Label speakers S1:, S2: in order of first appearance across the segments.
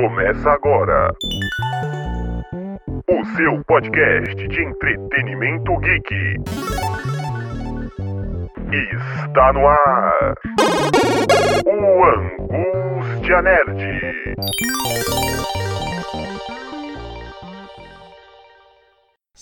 S1: Começa agora. O seu podcast de entretenimento geek. Está no ar. O Angústia Nerd.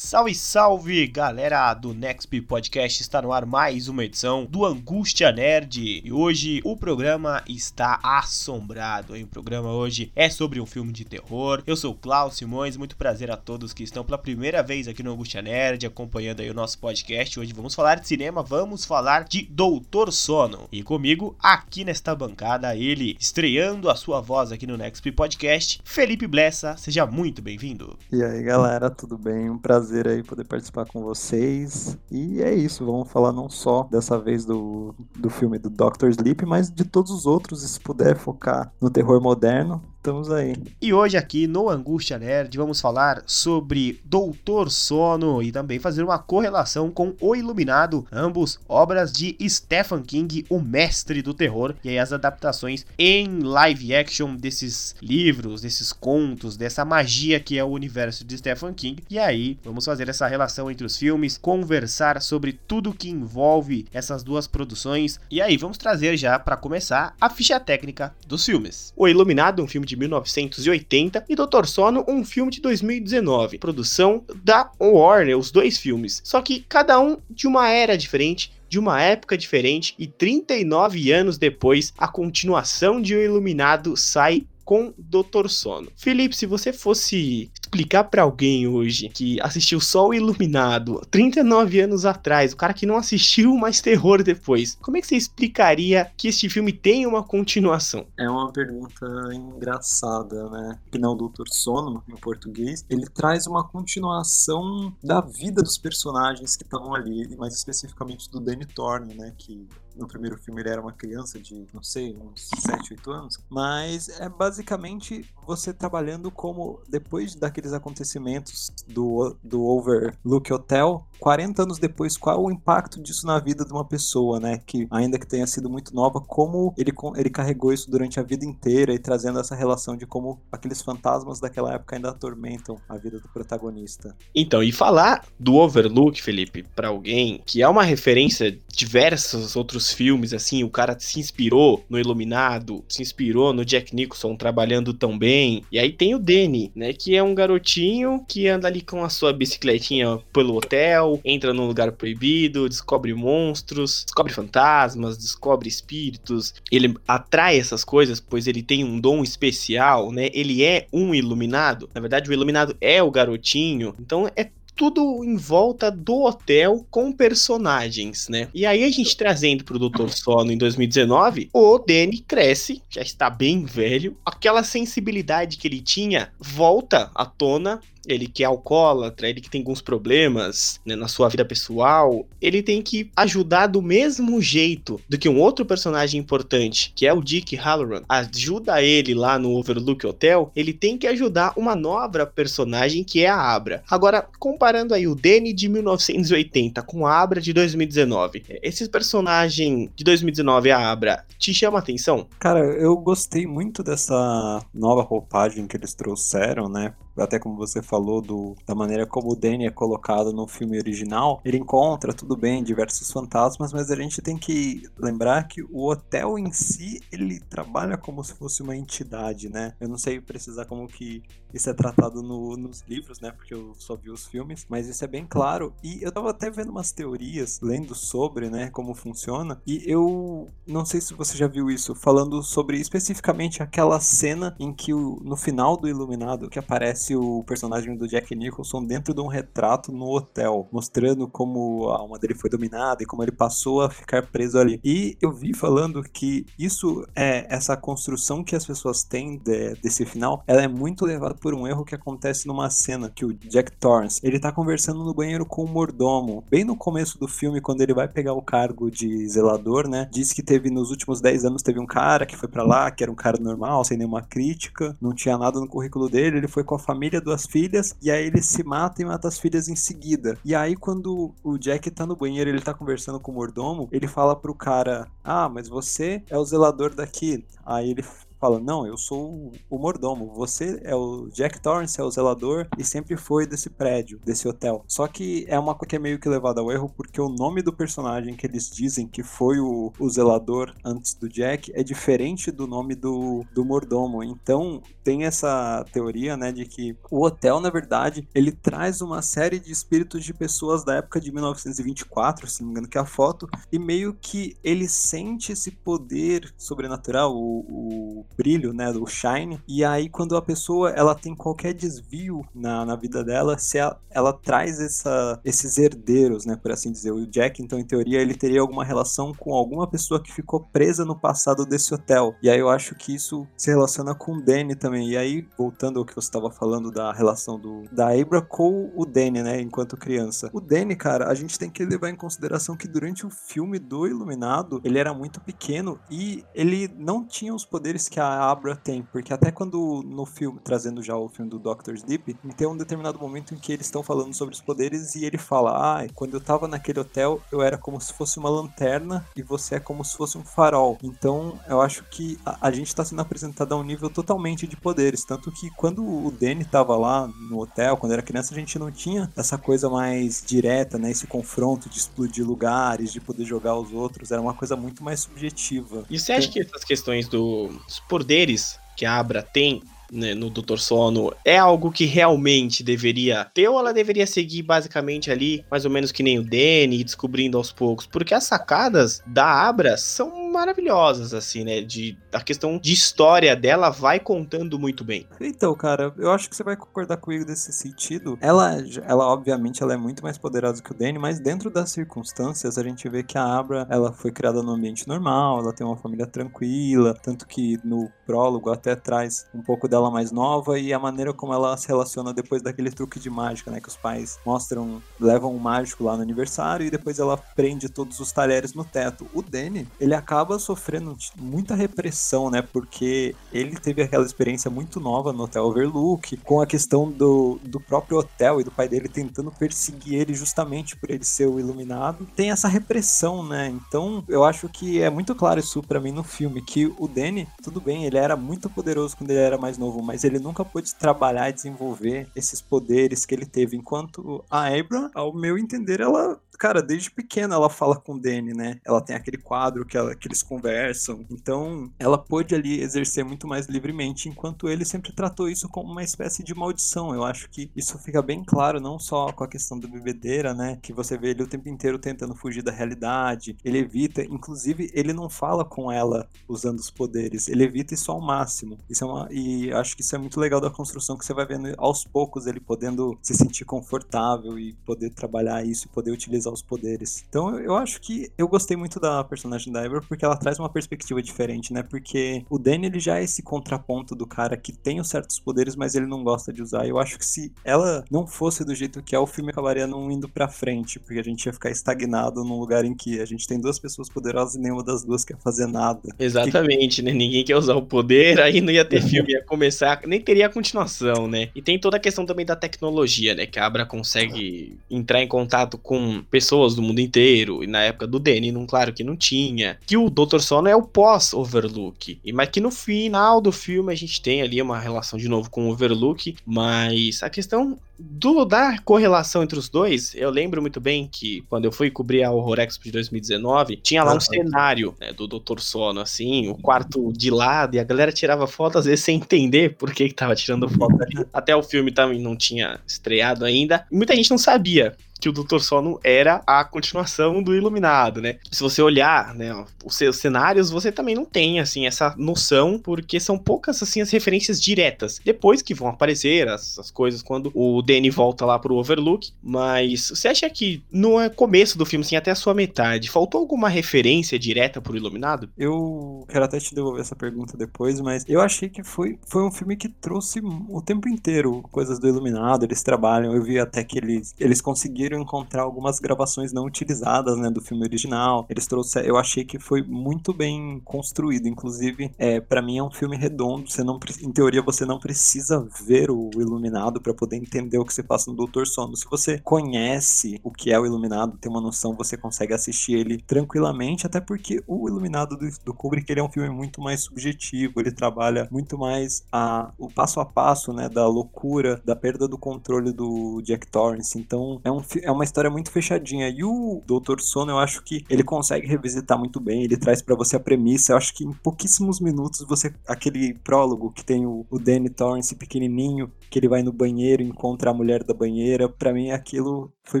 S2: Salve, salve, galera do Nexp Podcast. Está no ar mais uma edição do Angústia Nerd. E hoje o programa está assombrado. Hein? O programa hoje é sobre um filme de terror. Eu sou o Klaus Simões. Muito prazer a todos que estão pela primeira vez aqui no Angústia Nerd, acompanhando aí o nosso podcast. Hoje vamos falar de cinema, vamos falar de Doutor Sono. E comigo, aqui nesta bancada, ele estreando a sua voz aqui no Nexp Podcast, Felipe Blessa. Seja muito bem-vindo.
S3: E aí, galera, tudo bem? Um prazer prazer aí poder participar com vocês. E é isso, vamos falar não só dessa vez do, do filme do Doctor Sleep, mas de todos os outros, se puder focar no terror moderno, Estamos aí.
S2: E hoje aqui no Angústia Nerd vamos falar sobre Doutor Sono e também fazer uma correlação com O Iluminado, ambos obras de Stephen King, o mestre do terror, e aí as adaptações em live action desses livros, desses contos, dessa magia que é o universo de Stephen King. E aí vamos fazer essa relação entre os filmes, conversar sobre tudo que envolve essas duas produções. E aí vamos trazer já para começar a ficha técnica dos filmes. O Iluminado, um filme de de 1980, e Doutor Sono, um filme de 2019, produção da Warner, os dois filmes. Só que cada um de uma era diferente, de uma época diferente, e 39 anos depois, a continuação de O Iluminado sai com Doutor Sono. Felipe, se você fosse explicar para alguém hoje que assistiu o Iluminado 39 anos atrás, o cara que não assistiu mais terror depois, como é que você explicaria que este filme tem uma continuação?
S3: É uma pergunta engraçada, né? Que não Doutor Sono, em português, ele traz uma continuação da vida dos personagens que estão ali, mais especificamente do Danny Thorne, né? Que no primeiro filme ele era uma criança de, não sei, uns 7, 8 anos. Mas é basicamente você trabalhando como, depois daqueles acontecimentos do, do Overlook Hotel, 40 anos depois, qual o impacto disso na vida de uma pessoa, né? Que ainda que tenha sido muito nova, como ele, ele carregou isso durante a vida inteira e trazendo essa relação de como aqueles fantasmas daquela época ainda atormentam a vida do protagonista.
S2: Então, e falar do Overlook, Felipe, para alguém que é uma referência a diversos outros filmes, assim, o cara se inspirou no Iluminado, se inspirou no Jack Nicholson trabalhando tão bem. E aí tem o Danny, né, que é um garotinho que anda ali com a sua bicicletinha pelo hotel, entra num lugar proibido, descobre monstros, descobre fantasmas, descobre espíritos. Ele atrai essas coisas, pois ele tem um dom especial, né? Ele é um iluminado. Na verdade, o iluminado é o garotinho. Então é tudo em volta do hotel com personagens, né? E aí a gente trazendo pro Doutor Sono em 2019, o Danny cresce, já está bem velho, aquela sensibilidade que ele tinha volta à tona ele que é alcoólatra, ele que tem alguns problemas né, na sua vida pessoal, ele tem que ajudar do mesmo jeito do que um outro personagem importante, que é o Dick Halloran, ajuda ele lá no Overlook Hotel, ele tem que ajudar uma nova personagem que é a Abra. Agora, comparando aí o Danny de 1980 com a Abra de 2019, esse personagem de 2019, a Abra, te chama a atenção?
S3: Cara, eu gostei muito dessa nova roupagem que eles trouxeram, né? Até como você falou, do, da maneira como o Danny é colocado no filme original, ele encontra, tudo bem, diversos fantasmas, mas a gente tem que lembrar que o hotel em si, ele trabalha como se fosse uma entidade, né? Eu não sei precisar como que isso é tratado no, nos livros, né? Porque eu só vi os filmes, mas isso é bem claro. E eu tava até vendo umas teorias, lendo sobre, né, como funciona, e eu não sei se você já viu isso, falando sobre especificamente aquela cena em que o, no final do Iluminado, que aparece aparece o personagem do Jack Nicholson dentro de um retrato no hotel, mostrando como a alma dele foi dominada e como ele passou a ficar preso ali. E eu vi falando que isso é essa construção que as pessoas têm de, desse final, ela é muito levada por um erro que acontece numa cena que o Jack Torrance, ele tá conversando no banheiro com o mordomo, bem no começo do filme, quando ele vai pegar o cargo de zelador, né? Diz que teve nos últimos 10 anos teve um cara que foi para lá, que era um cara normal, sem nenhuma crítica, não tinha nada no currículo dele, ele foi com a família família, duas filhas, e aí ele se mata e mata as filhas em seguida. E aí, quando o Jack tá no banheiro ele tá conversando com o mordomo, ele fala pro cara: Ah, mas você é o zelador daqui. Aí ele fala: Não, eu sou o mordomo, você é o Jack Torrance, é o zelador e sempre foi desse prédio, desse hotel. Só que é uma coisa que é meio que levada ao erro porque o nome do personagem que eles dizem que foi o, o zelador antes do Jack é diferente do nome do, do mordomo. Então tem essa teoria, né, de que o hotel, na verdade, ele traz uma série de espíritos de pessoas da época de 1924, se não me engano, que é a foto, e meio que ele sente esse poder sobrenatural, o, o brilho, né, do shine, e aí quando a pessoa ela tem qualquer desvio na, na vida dela, se ela, ela traz essa, esses herdeiros, né, por assim dizer. O Jack, então, em teoria, ele teria alguma relação com alguma pessoa que ficou presa no passado desse hotel. E aí eu acho que isso se relaciona com o Danny também. E aí, voltando ao que você estava falando da relação do, da Abra com o Danny, né, enquanto criança. O Danny, cara, a gente tem que levar em consideração que durante o filme do Iluminado, ele era muito pequeno e ele não tinha os poderes que a Abra tem, porque até quando no filme, trazendo já o filme do Doctor Sleep, tem um determinado momento em que eles estão falando sobre os poderes e ele fala: "Ah, quando eu tava naquele hotel, eu era como se fosse uma lanterna e você é como se fosse um farol". Então, eu acho que a, a gente está sendo apresentado a um nível totalmente de poderes, tanto que quando o Danny tava lá no hotel, quando era criança, a gente não tinha essa coisa mais direta, né, esse confronto de explodir lugares, de poder jogar os outros, era uma coisa muito mais subjetiva.
S2: E você acha que essas questões dos poderes que a Abra tem né, no Doutor Sono é algo que realmente deveria ter ou ela deveria seguir basicamente ali, mais ou menos que nem o Danny, descobrindo aos poucos? Porque as sacadas da Abra são maravilhosas, assim, né? De, a questão de história dela vai contando muito bem.
S3: Então, cara, eu acho que você vai concordar comigo nesse sentido. Ela, ela obviamente, ela é muito mais poderosa que o Danny, mas dentro das circunstâncias, a gente vê que a Abra, ela foi criada no ambiente normal, ela tem uma família tranquila, tanto que no prólogo até traz um pouco dela mais nova e a maneira como ela se relaciona depois daquele truque de mágica, né? Que os pais mostram, levam um mágico lá no aniversário e depois ela prende todos os talheres no teto. O Danny, ele acaba acaba sofrendo muita repressão, né? Porque ele teve aquela experiência muito nova no Hotel Overlook, com a questão do, do próprio hotel e do pai dele tentando perseguir ele justamente por ele ser o iluminado. Tem essa repressão, né? Então eu acho que é muito claro isso para mim no filme, que o Danny, tudo bem, ele era muito poderoso quando ele era mais novo, mas ele nunca pôde trabalhar e desenvolver esses poderes que ele teve. Enquanto a Abra, ao meu entender, ela cara, desde pequena ela fala com o Danny, né? Ela tem aquele quadro que, ela, que eles conversam. Então, ela pôde ali exercer muito mais livremente, enquanto ele sempre tratou isso como uma espécie de maldição. Eu acho que isso fica bem claro, não só com a questão da bebedeira, né? Que você vê ele o tempo inteiro tentando fugir da realidade. Ele evita, inclusive, ele não fala com ela usando os poderes. Ele evita isso ao máximo. Isso é uma, e acho que isso é muito legal da construção que você vai vendo aos poucos ele podendo se sentir confortável e poder trabalhar isso, poder utilizar os poderes. Então eu acho que eu gostei muito da personagem da Ever porque ela traz uma perspectiva diferente, né? Porque o Danny ele já é esse contraponto do cara que tem os certos poderes, mas ele não gosta de usar. Eu acho que se ela não fosse do jeito que é, o filme acabaria não indo pra frente, porque a gente ia ficar estagnado num lugar em que a gente tem duas pessoas poderosas e nenhuma das duas quer fazer nada.
S2: Exatamente, né? Ninguém quer usar o poder, aí não ia ter filme, ia começar, nem teria a continuação, né? E tem toda a questão também da tecnologia, né? Que a Abra consegue entrar em contato com pessoas do mundo inteiro, e na época do não, claro que não tinha. Que o Dr. Sono é o pós-Overlook, e mas que no final do filme a gente tem ali uma relação de novo com o Overlook, mas a questão do, da correlação entre os dois, eu lembro muito bem que quando eu fui cobrir a Horror Expo de 2019, tinha lá um cenário né, do Dr. Sono, assim, o quarto de lado, e a galera tirava foto às vezes sem entender por que, que tava tirando foto ali. Até o filme também não tinha estreado ainda. Muita gente não sabia que o Doutor Sono era a continuação do Iluminado, né? Se você olhar, né, os seus cenários, você também não tem, assim, essa noção, porque são poucas, assim, as referências diretas. Depois que vão aparecer as, as coisas quando o Danny volta lá pro Overlook, mas você acha que no começo do filme, assim, até a sua metade, faltou alguma referência direta pro Iluminado?
S3: Eu quero até te devolver essa pergunta depois, mas eu achei que foi, foi um filme que trouxe o tempo inteiro coisas do Iluminado, eles trabalham, eu vi até que eles, eles conseguiram conseguiram encontrar algumas gravações não utilizadas, né, do filme original. Eles trouxeram, eu achei que foi muito bem construído, inclusive, é, para mim é um filme redondo, você não em teoria você não precisa ver o Iluminado para poder entender o que se passa no Doutor Sono. Se você conhece o que é o Iluminado, tem uma noção, você consegue assistir ele tranquilamente, até porque o Iluminado do, do Kubrick ele é um filme muito mais subjetivo, ele trabalha muito mais a, o passo a passo, né, da loucura, da perda do controle do Jack Torrance. Então, é, um, é uma história muito fechadinha. E o Doutor Sono, eu acho que ele consegue revisitar muito bem, ele traz para você a premissa. Eu acho que em pouquíssimos minutos você aquele prólogo que tem o, o Danny Torrance pequenininho, que ele vai no banheiro, encontra a mulher da banheira, para mim aquilo foi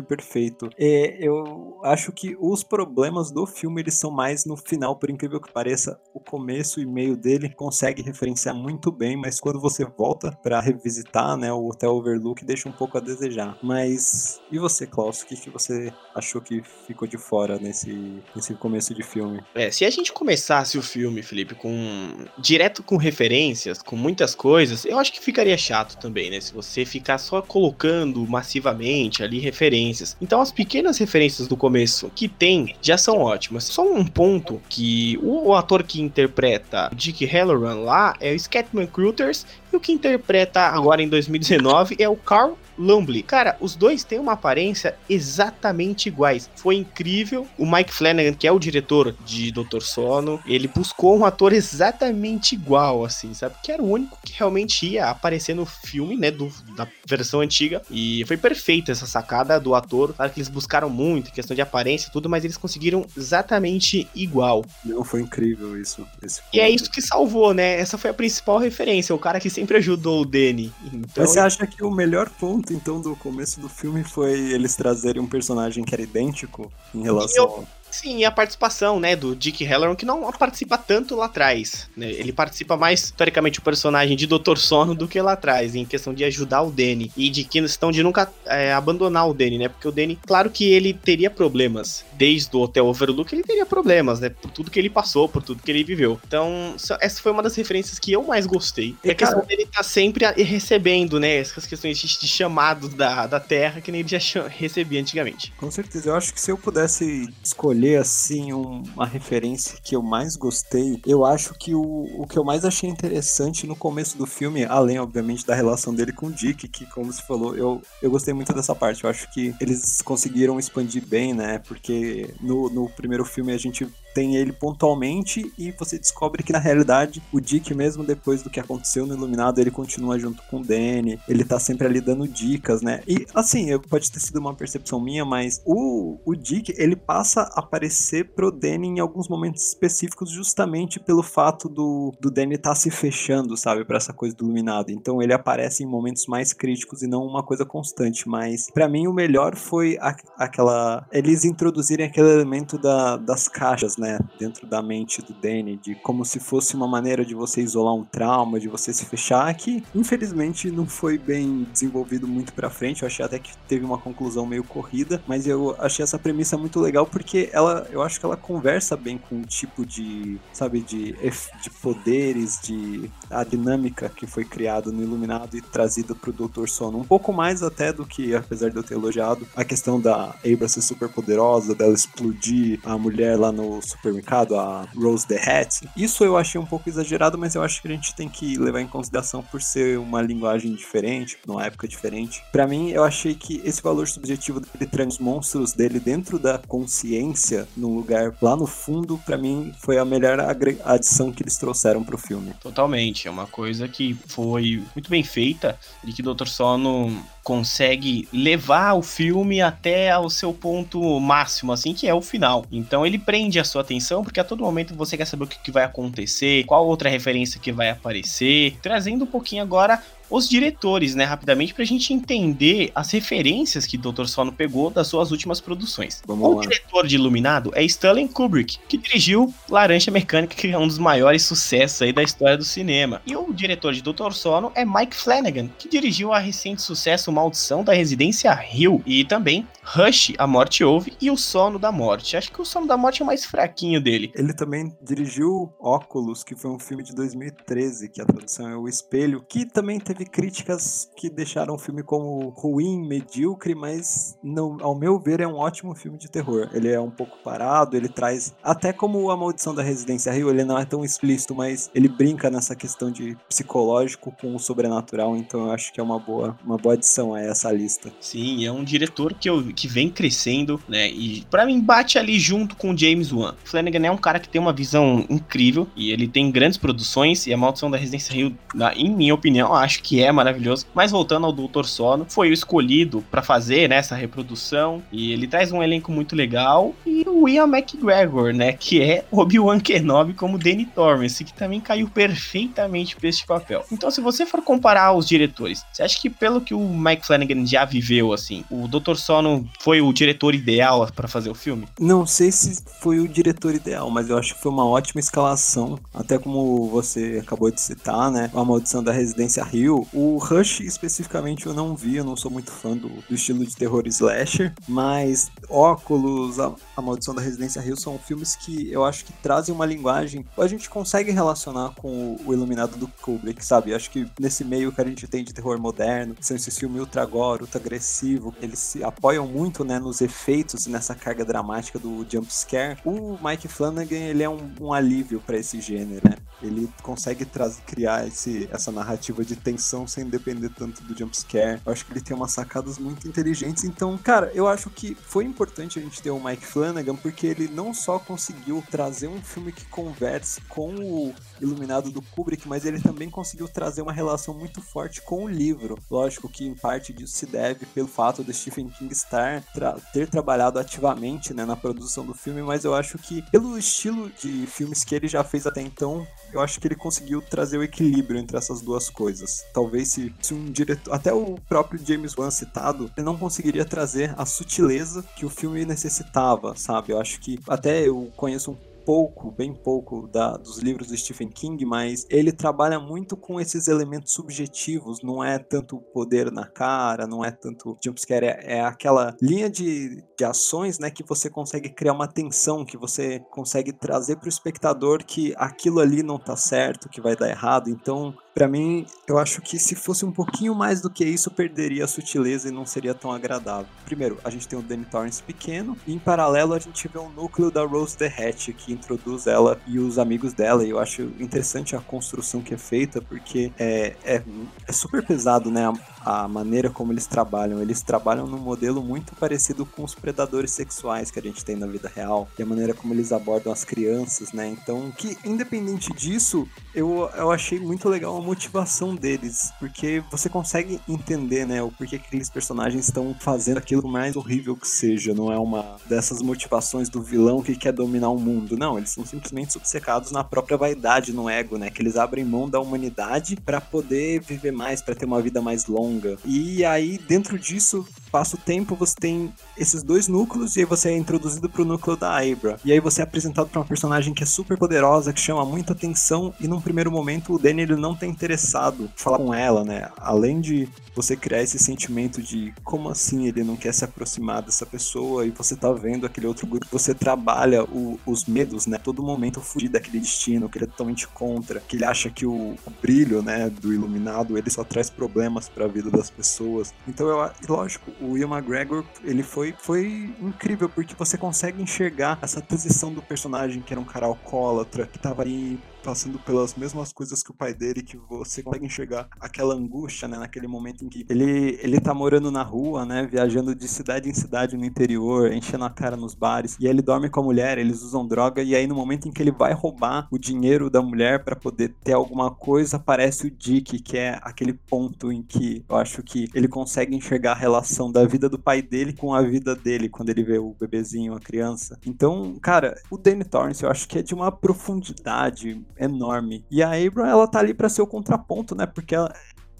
S3: perfeito. É, eu acho que os problemas do filme eles são mais no final, por incrível que pareça, o começo e meio dele consegue referenciar muito bem, mas quando você volta para revisitar, né, o Hotel Overlook deixa um pouco a desejar. Mas e você, Klaus? O que, que você achou que ficou de fora nesse, nesse começo de filme?
S2: É, se a gente começasse o filme, Felipe, com direto com referências, com muitas coisas, eu acho que ficaria chato também, né? Se você ficar só colocando massivamente ali referências referências. Então as pequenas referências do começo que tem já são ótimas. Só um ponto que o, ator que interpreta Dick Halloran lá é o Scatman Crothers e o que interpreta agora em 2019 é o Carl Lumbly. Cara, os dois têm uma aparência exatamente iguais. Foi incrível. O Mike Flanagan, que é o diretor de Doutor Sono, ele buscou um ator exatamente igual, assim, sabe? Que era o único que realmente ia aparecer no filme, né? Do, da versão antiga. E foi perfeita essa sacada do ator. Claro que eles buscaram muito, questão de aparência e tudo, mas eles conseguiram exatamente igual.
S3: Não, foi incrível isso.
S2: e é isso que salvou, né? Essa foi a principal referência. O cara que sempre ajudou o Danny.
S3: Então, mas você acha que o melhor ponto ponto, então, do começo do filme foi eles trazerem um personagem que era idêntico em relação ao
S2: Sim, e a participação, né, do Dick Halloran, que não participa tanto lá atrás. Né? Ele participa mais, historicamente, o personagem de Doutor Sono do que lá atrás, em questão de ajudar o Danny. E de questão de nunca é, abandonar o Danny, né? Porque o Danny, claro que ele teria problemas. Desde o Hotel Overlook, ele teria problemas, né? Por tudo que ele passou, por tudo que ele viveu. Então, essa foi uma das referências que eu mais gostei. E, a questão cara... dele tá sempre recebendo, né? Essas questões de chamados da, da Terra que nem ele já recebia antigamente.
S3: Com certeza. Eu acho que se eu pudesse escolher escolher assim um, uma referência que eu mais gostei, eu acho que o, o que eu mais achei interessante no começo do filme, além obviamente da relação dele com o Dick, que como você falou, eu, eu gostei muito dessa parte. Eu acho que eles conseguiram expandir bem, né? Porque no, no primeiro filme a gente tem ele pontualmente e você descobre que na realidade o Dick, mesmo depois do que aconteceu no Iluminado, ele continua junto com o Danny, ele tá sempre ali dando dicas, né? E assim, pode ter sido uma percepção minha, mas o, o Dick, ele passa a aparecer pro Danny em alguns momentos específicos justamente pelo fato do, do Danny tá se fechando, sabe, para essa coisa do Iluminado. Então ele aparece em momentos mais críticos e não uma coisa constante, mas para mim o melhor foi a, aquela eles introduzirem aquele elemento da, das caixas, né? Né, dentro da mente do Danny, de como se fosse uma maneira de você isolar um trauma, de você se fechar, que infelizmente não foi bem desenvolvido muito pra frente. Eu achei até que teve uma conclusão meio corrida, mas eu achei essa premissa muito legal porque ela, eu acho que ela conversa bem com o tipo de, sabe, de, de poderes, de a dinâmica que foi criado no Iluminado e trazida pro Doutor Sono. Um pouco mais até do que, apesar de eu ter elogiado, a questão da Abra ser super poderosa, dela explodir a mulher lá no supermercado, a Rose the Hat. Isso eu achei um pouco exagerado, mas eu acho que a gente tem que levar em consideração por ser uma linguagem diferente, numa época diferente. Para mim, eu achei que esse valor subjetivo dele traz os monstros dele dentro da consciência, num lugar lá no fundo, para mim foi a melhor adição que eles trouxeram pro filme.
S2: Totalmente, é uma coisa que foi muito bem feita e que Dr. Sono consegue levar o filme até o seu ponto máximo, assim, que é o final. Então ele prende a sua atenção, porque a todo momento você quer saber o que, vai acontecer, qual outra referência que vai aparecer, trazendo um pouquinho agora os diretores, né, rapidamente, pra gente entender as referências que Dr. Sono pegou das suas últimas produções. Vamos o lá. diretor de Iluminado é Stanley Kubrick, que dirigiu Laranja Mecânica, que é um dos maiores sucessos aí da história do cinema. E o diretor de Dr. Sono é Mike Flanagan, que dirigiu a recente sucesso Maldição da Residência Hill e também Rush, A Morte Ouve e O Sono da Morte. Acho que O Sono da Morte é mais fraquinho dele.
S3: Ele também dirigiu Óculos, que foi um filme de 2013, que a tradução é O Espelho, que também teve críticas que deixaram o filme como ruim, medíocre, mas não, ao meu ver é um ótimo filme de terror. Ele é um pouco parado, ele traz até como A Maldição da Residência Rio, ele não é tão explícito, mas ele brinca nessa questão de psicológico com o sobrenatural, então eu acho que é uma boa, uma boa adição a essa lista.
S2: Sim, é um diretor que, eu, que vem crescendo, né? E para mim bate ali junto com o James Wan. Flanagan é um cara que tem uma visão incrível e ele tem grandes produções e a Maldição da Residência Rio, na, em minha opinião, acho que é maravilhoso. Mas voltando ao Doutor Sono, foi o escolhido para fazer né, essa reprodução e ele traz um elenco muito legal e o Ian McGregor, né, que é Obi-Wan Kenobi como Danny Torrance, que também caiu perfeitamente para este papel. Então, se você for comparar os diretores, você acha que pelo que o Mike Flanagan já viveu assim, o Doutor Sono foi o diretor ideal para fazer o filme?
S3: Não sei se foi o diretor ideal, mas eu acho que foi uma ótima escalação, até como você acabou de citar, né? A Maldição da Residência Rio. O Rush especificamente eu não vi, eu não sou muito fã do, do estilo de terror slasher, mas Óculos, a, a Maldição da Residência Rio são filmes que eu acho que trazem uma linguagem a gente consegue relacionar com o, o Iluminado do Kubrick, sabe? Eu acho que nesse meio que a gente tem de terror moderno, são esses filmes ultra gore, ultra agressivo, eles se apoiam muito, né, nos efeitos nessa carga dramática do jump scare. O Mike Flanagan, ele é um, um alívio para esse gênero, né? Ele consegue criar esse, essa narrativa de tensão sem depender tanto do jump scare. Eu acho que ele tem umas sacadas muito inteligentes. Então, cara, eu acho que foi importante a gente ter o Mike Flanagan porque ele não só conseguiu trazer um filme que converse com o Iluminado do Kubrick, mas ele também conseguiu trazer uma relação muito forte com o livro. Lógico que em parte disso se deve pelo fato do Stephen King estar tra ter trabalhado ativamente né, na produção do filme, mas eu acho que pelo estilo de filmes que ele já fez até então, eu acho que ele conseguiu trazer o equilíbrio entre essas duas coisas. Talvez se, se um diretor, até o próprio James Wan citado, ele não conseguiria trazer a sutileza que o filme necessitava, sabe? Eu acho que até eu conheço um pouco, bem pouco da, dos livros do Stephen King, mas ele trabalha muito com esses elementos subjetivos, não é tanto poder na cara, não é tanto jumpscare, é, é aquela linha de, de ações né, que você consegue criar uma tensão, que você consegue trazer para o espectador que aquilo ali não tá certo, que vai dar errado. Então, para mim, eu acho que se fosse um pouquinho mais do que isso, perderia a sutileza e não seria tão agradável. Primeiro, a gente tem o Danny Torrance pequeno, e em paralelo a gente vê o núcleo da Rose the Hatch, que introduz ela e os amigos dela, e eu acho interessante a construção que é feita, porque é, é, é super pesado, né, a, maneira como eles trabalham. Eles trabalham num modelo muito parecido com os predadores sexuais que a gente tem na vida real, e a maneira como eles abordam as crianças, né, então, que independente disso, eu, eu achei muito legal a motivação deles, porque você consegue entender, né, o porquê que aqueles personagens estão fazendo aquilo mais horrível que seja, não é uma dessas motivações do vilão que quer dominar o mundo, não, eles são simplesmente obcecados na própria vaidade, no ego, né, que eles abrem mão da humanidade para poder viver mais, para ter uma vida mais longa. E aí, dentro disso, passa o tempo, você tem esses dois núcleos e aí você é introduzido pro núcleo da Abra. E aí você é apresentado para uma personagem que é super poderosa, que chama muita atenção e num primeiro momento o Danny ele não tá interessado em falar com ela, né? Além de você criar esse sentimento de como assim ele não quer se aproximar dessa pessoa e você tá vendo aquele outro grupo, você trabalha o, os medos, né? Todo momento fugir daquele destino que ele é totalmente contra, que ele acha que o, o brilho, né, do iluminado, ele só traz problemas para a vida das pessoas. Então, eu, lógico, o Ian McGregor, ele foi, foi incrível, porque você consegue enxergar essa transição do personagem que era um cara alcoólatra, que tava aí passando pelas mesmas coisas que o pai dele, que você consegue enxergar aquela angústia, né, naquele momento em que ele, ele tá morando na rua, né, viajando de cidade em cidade no interior, enchendo a cara nos bares, e aí ele dorme com a mulher, eles usam droga, e aí no momento em que ele vai roubar o dinheiro da mulher para poder ter alguma coisa, aparece o Dick, que é aquele ponto em que eu acho que ele consegue enxergar a relação da vida do pai dele com a vida dele, quando ele vê o bebezinho, a criança. Então, cara, o Danny Torrance eu acho que é de uma profundidade enorme. E a Abram, ela tá ali para ser o contraponto, né? Porque ela,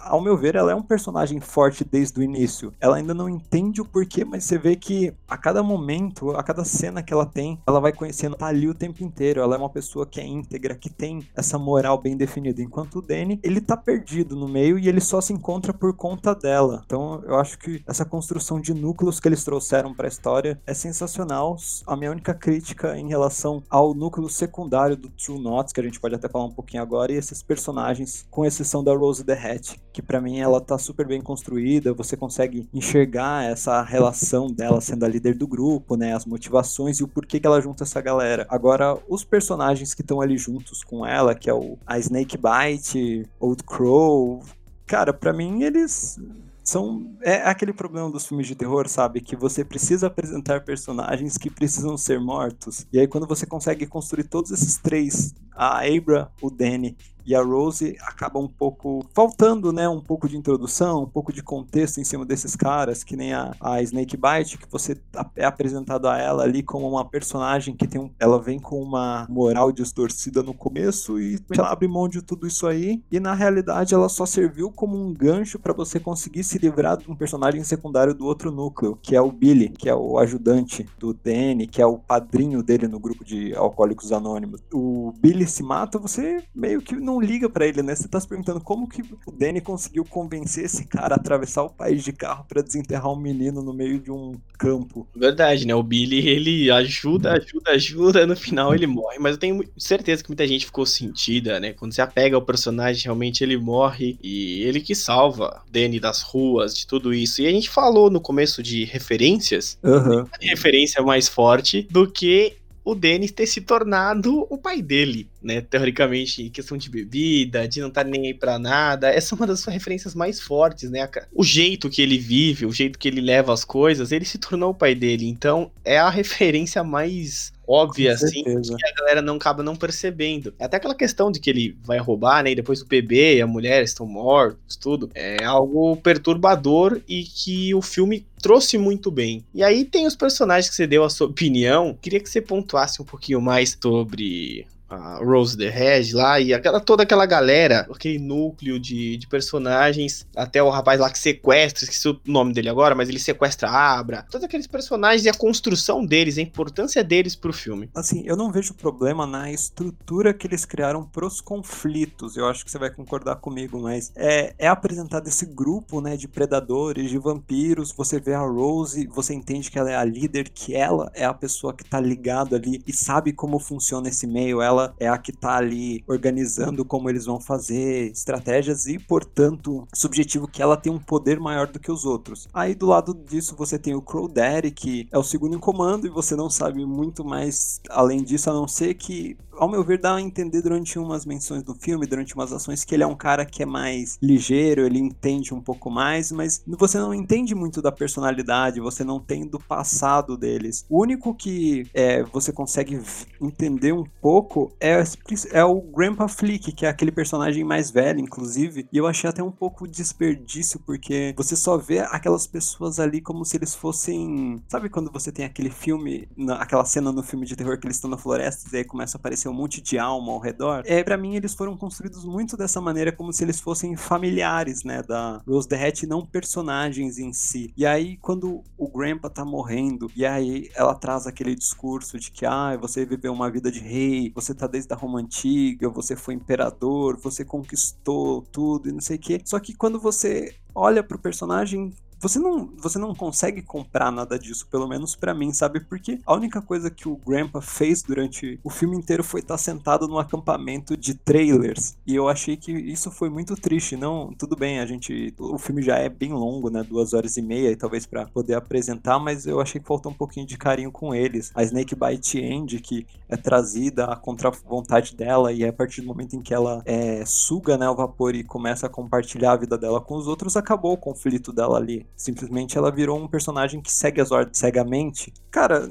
S3: ao meu ver, ela é um personagem forte desde o início. Ela ainda não entende o porquê, mas você vê que a cada momento, a cada cena que ela tem, ela vai conhecendo, tá ali o tempo inteiro. Ela é uma pessoa que é íntegra, que tem essa moral bem definida. Enquanto o Danny, ele tá perdido no meio e ele só se encontra por conta dela. Então eu acho que essa construção de núcleos que eles trouxeram para a história é sensacional. A minha única crítica em relação ao núcleo secundário do True Knots, que a gente pode até falar um pouquinho agora, e esses personagens, com exceção da Rose the Hat, que para mim ela tá super bem construída, você consegue enxergar essa relação dela sendo a líder do grupo, né, as motivações e o porquê que ela junta essa galera. Agora, os personagens que estão ali juntos com ela, que é o a Snake Bite, Old Crow, cara, para mim eles são é aquele problema dos filmes de terror, sabe, que você precisa apresentar personagens que precisam ser mortos. E aí quando você consegue construir todos esses três, a Abra, o Danny e a Rose acaba um pouco faltando, né, um pouco de introdução, um pouco de contexto em cima desses caras, que nem a, a Snake Bite, que você é apresentado a ela ali como uma personagem que tem um, ela vem com uma moral distorcida no começo e ela abre mão de tudo isso aí e na realidade ela só serviu como um gancho para você conseguir se livrar de um personagem secundário do outro núcleo, que é o Billy, que é o ajudante do Danny, que é o padrinho dele no grupo de alcoólicos anônimos. O Billy se mata, você meio que não não liga para ele, né? Você tá se perguntando como que o Danny conseguiu convencer esse cara a atravessar o país de carro para desenterrar um menino no meio de um campo.
S2: Verdade, né? O Billy, ele ajuda, ajuda, ajuda, no final ele morre. Mas eu tenho certeza que muita gente ficou sentida, né? Quando você apega ao personagem, realmente ele morre e ele que salva Danny das ruas, de tudo isso. E a gente falou no começo de referências,
S3: uhum.
S2: referência mais forte do que o Dennis ter se tornado o pai dele, né? Teoricamente, em questão de bebida, de não estar tá nem aí pra nada. Essa é uma das suas referências mais fortes, né? O jeito que ele vive, o jeito que ele leva as coisas, ele se tornou o pai dele. Então, é a referência mais óbvia, assim, que a galera não acaba não percebendo. É até aquela questão de que ele vai roubar, né? E depois o bebê e a mulher estão mortos, tudo. É algo perturbador e que o filme trouxe muito bem. E aí tem os personagens que você deu a sua opinião. Queria que você pontuasse um pouquinho mais sobre a Rose the Red lá, e aquela, toda aquela galera, aquele núcleo de, de personagens, até o rapaz lá que sequestra, esqueci o nome dele agora, mas ele sequestra a Abra, todos aqueles personagens e a construção deles, a importância deles pro filme.
S3: Assim, eu não vejo problema na estrutura que eles criaram pros conflitos, eu acho que você vai concordar comigo, mas é, é apresentado esse grupo, né, de predadores, de vampiros, você vê a Rose, você entende que ela é a líder, que ela é a pessoa que tá ligada ali e sabe como funciona esse meio, ela é a que tá ali organizando como eles vão fazer estratégias e, portanto, subjetivo que ela tem um poder maior do que os outros. Aí do lado disso você tem o Crow Daddy, que é o segundo em comando e você não sabe muito mais além disso, a não ser que ao meu ver, dá a entender durante umas menções do filme, durante umas ações, que ele é um cara que é mais ligeiro, ele entende um pouco mais, mas você não entende muito da personalidade, você não tem do passado deles. O único que é, você consegue entender um pouco é, é o Grandpa Flick, que é aquele personagem mais velho, inclusive, e eu achei até um pouco desperdício, porque você só vê aquelas pessoas ali como se eles fossem. Sabe quando você tem aquele filme, aquela cena no filme de terror que eles estão na floresta e aí começa a aparecer aparecer um monte de alma ao redor, é, para mim eles foram construídos muito dessa maneira, como se eles fossem familiares, né, da Rose the Hat, não personagens em si. E aí, quando o Grandpa tá morrendo, e aí ela traz aquele discurso de que, ah, você viveu uma vida de rei, você tá desde a Roma Antiga, você foi imperador, você conquistou tudo e não sei o quê. Só que quando você olha pro personagem, você não, você não consegue comprar nada disso, pelo menos para mim, sabe? Porque a única coisa que o Grandpa fez durante o filme inteiro foi estar sentado num acampamento de trailers. E eu achei que isso foi muito triste. Não, tudo bem, a gente. O filme já é bem longo, né? Duas horas e meia, e talvez para poder apresentar, mas eu achei que faltou um pouquinho de carinho com eles. A Snake Bite End, que é trazida contra a vontade dela, e a partir do momento em que ela é, suga né, o vapor e começa a compartilhar a vida dela com os outros, acabou o conflito dela ali. Simplesmente ela virou um personagem que segue as ordens cegamente. Cara,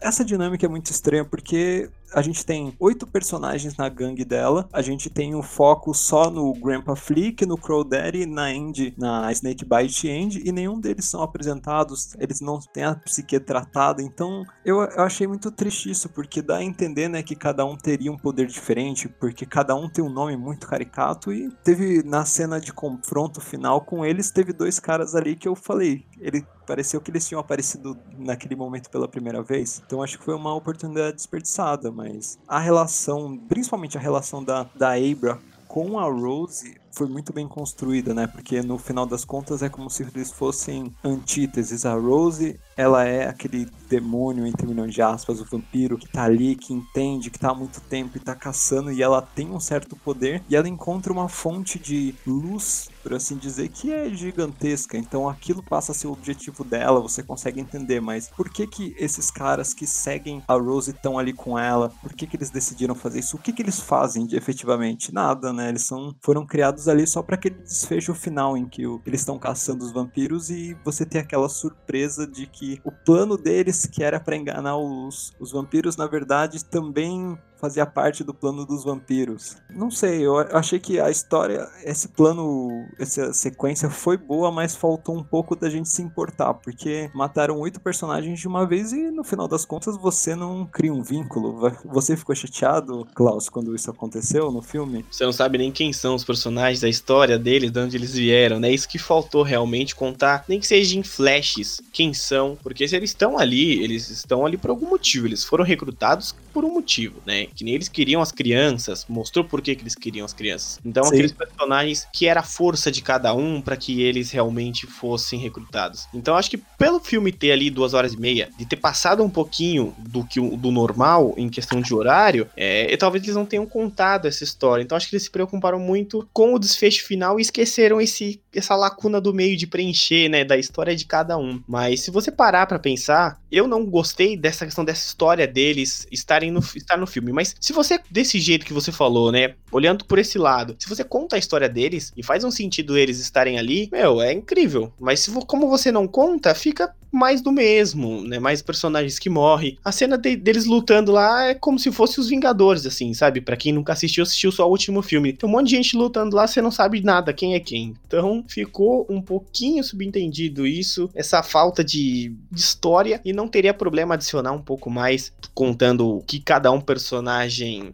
S3: essa dinâmica é muito estranha porque a gente tem oito personagens na gangue dela. A gente tem um foco só no Grandpa Flick, no Crow Daddy, na Andy, na Snake Bite Andy, e nenhum deles são apresentados. Eles não têm a psique tratada. Então, eu, eu achei muito triste isso, porque dá a entender, né, que cada um teria um poder diferente, porque cada um tem um nome muito caricato. E teve na cena de confronto final com eles, teve dois caras ali que eu falei. Ele pareceu que eles tinham aparecido naquele momento pela primeira vez. Então acho que foi uma oportunidade desperdiçada, mas a relação, principalmente a relação da, da Abra com a Rose foi muito bem construída, né? Porque no final das contas é como se eles fossem antíteses. A Rose, ela é aquele demônio, entre milhões de aspas, o vampiro, que tá ali, que entende, que tá há muito tempo e tá caçando, e ela tem um certo poder, e ela encontra uma fonte de luz, por assim dizer, que é gigantesca. Então aquilo passa a ser o objetivo dela, você consegue entender, mas por que que esses caras que seguem a Rose estão ali com ela? Por que que eles decidiram fazer isso? O que que eles fazem de, efetivamente? Nada, né? Eles são, foram criados ali só para aquele desfecho final em que o, eles estão caçando os vampiros e você tem aquela surpresa de que o plano deles, que era para enganar os, os vampiros, na verdade também fazia parte do plano dos vampiros. Não sei, eu achei que a história, esse plano, essa sequência foi boa, mas faltou um pouco da gente se importar, porque mataram oito personagens de uma vez e no final das contas você não cria um vínculo. Você ficou chateado, Klaus, quando isso aconteceu no filme?
S2: Você não sabe nem quem são os personagens, a história deles, de onde eles vieram, né? Isso que faltou realmente contar, nem que seja em flashes, quem são, porque se eles estão ali, eles estão ali por algum motivo, eles foram recrutados por um motivo, né? Que nem eles queriam as crianças, mostrou por que, que eles queriam as crianças. Então, Sim. aqueles personagens que era a força de cada um para que eles realmente fossem recrutados. Então, acho que pelo filme ter ali duas horas e meia, de ter passado um pouquinho do que do normal em questão de horário, é, talvez eles não tenham contado essa história. Então, acho que eles se preocuparam muito com o desfecho final e esqueceram esse, essa lacuna do meio de preencher, né, da história de cada um. Mas se você parar para pensar, eu não gostei dessa questão dessa história deles estarem no, estar no filme, mas mas se você, desse jeito que você falou, né? Olhando por esse lado, se você conta a história deles e faz um sentido eles estarem ali, meu, é incrível. Mas se, como você não conta, fica mais do mesmo, né? Mais personagens que morrem. A cena de, deles lutando lá é como se fosse os Vingadores, assim, sabe? Para quem nunca assistiu, assistiu só o último filme. Tem um monte de gente lutando lá, você não sabe nada quem é quem. Então ficou um pouquinho subentendido isso, essa falta de, de história, e não teria problema adicionar um pouco mais, contando o que cada um personagem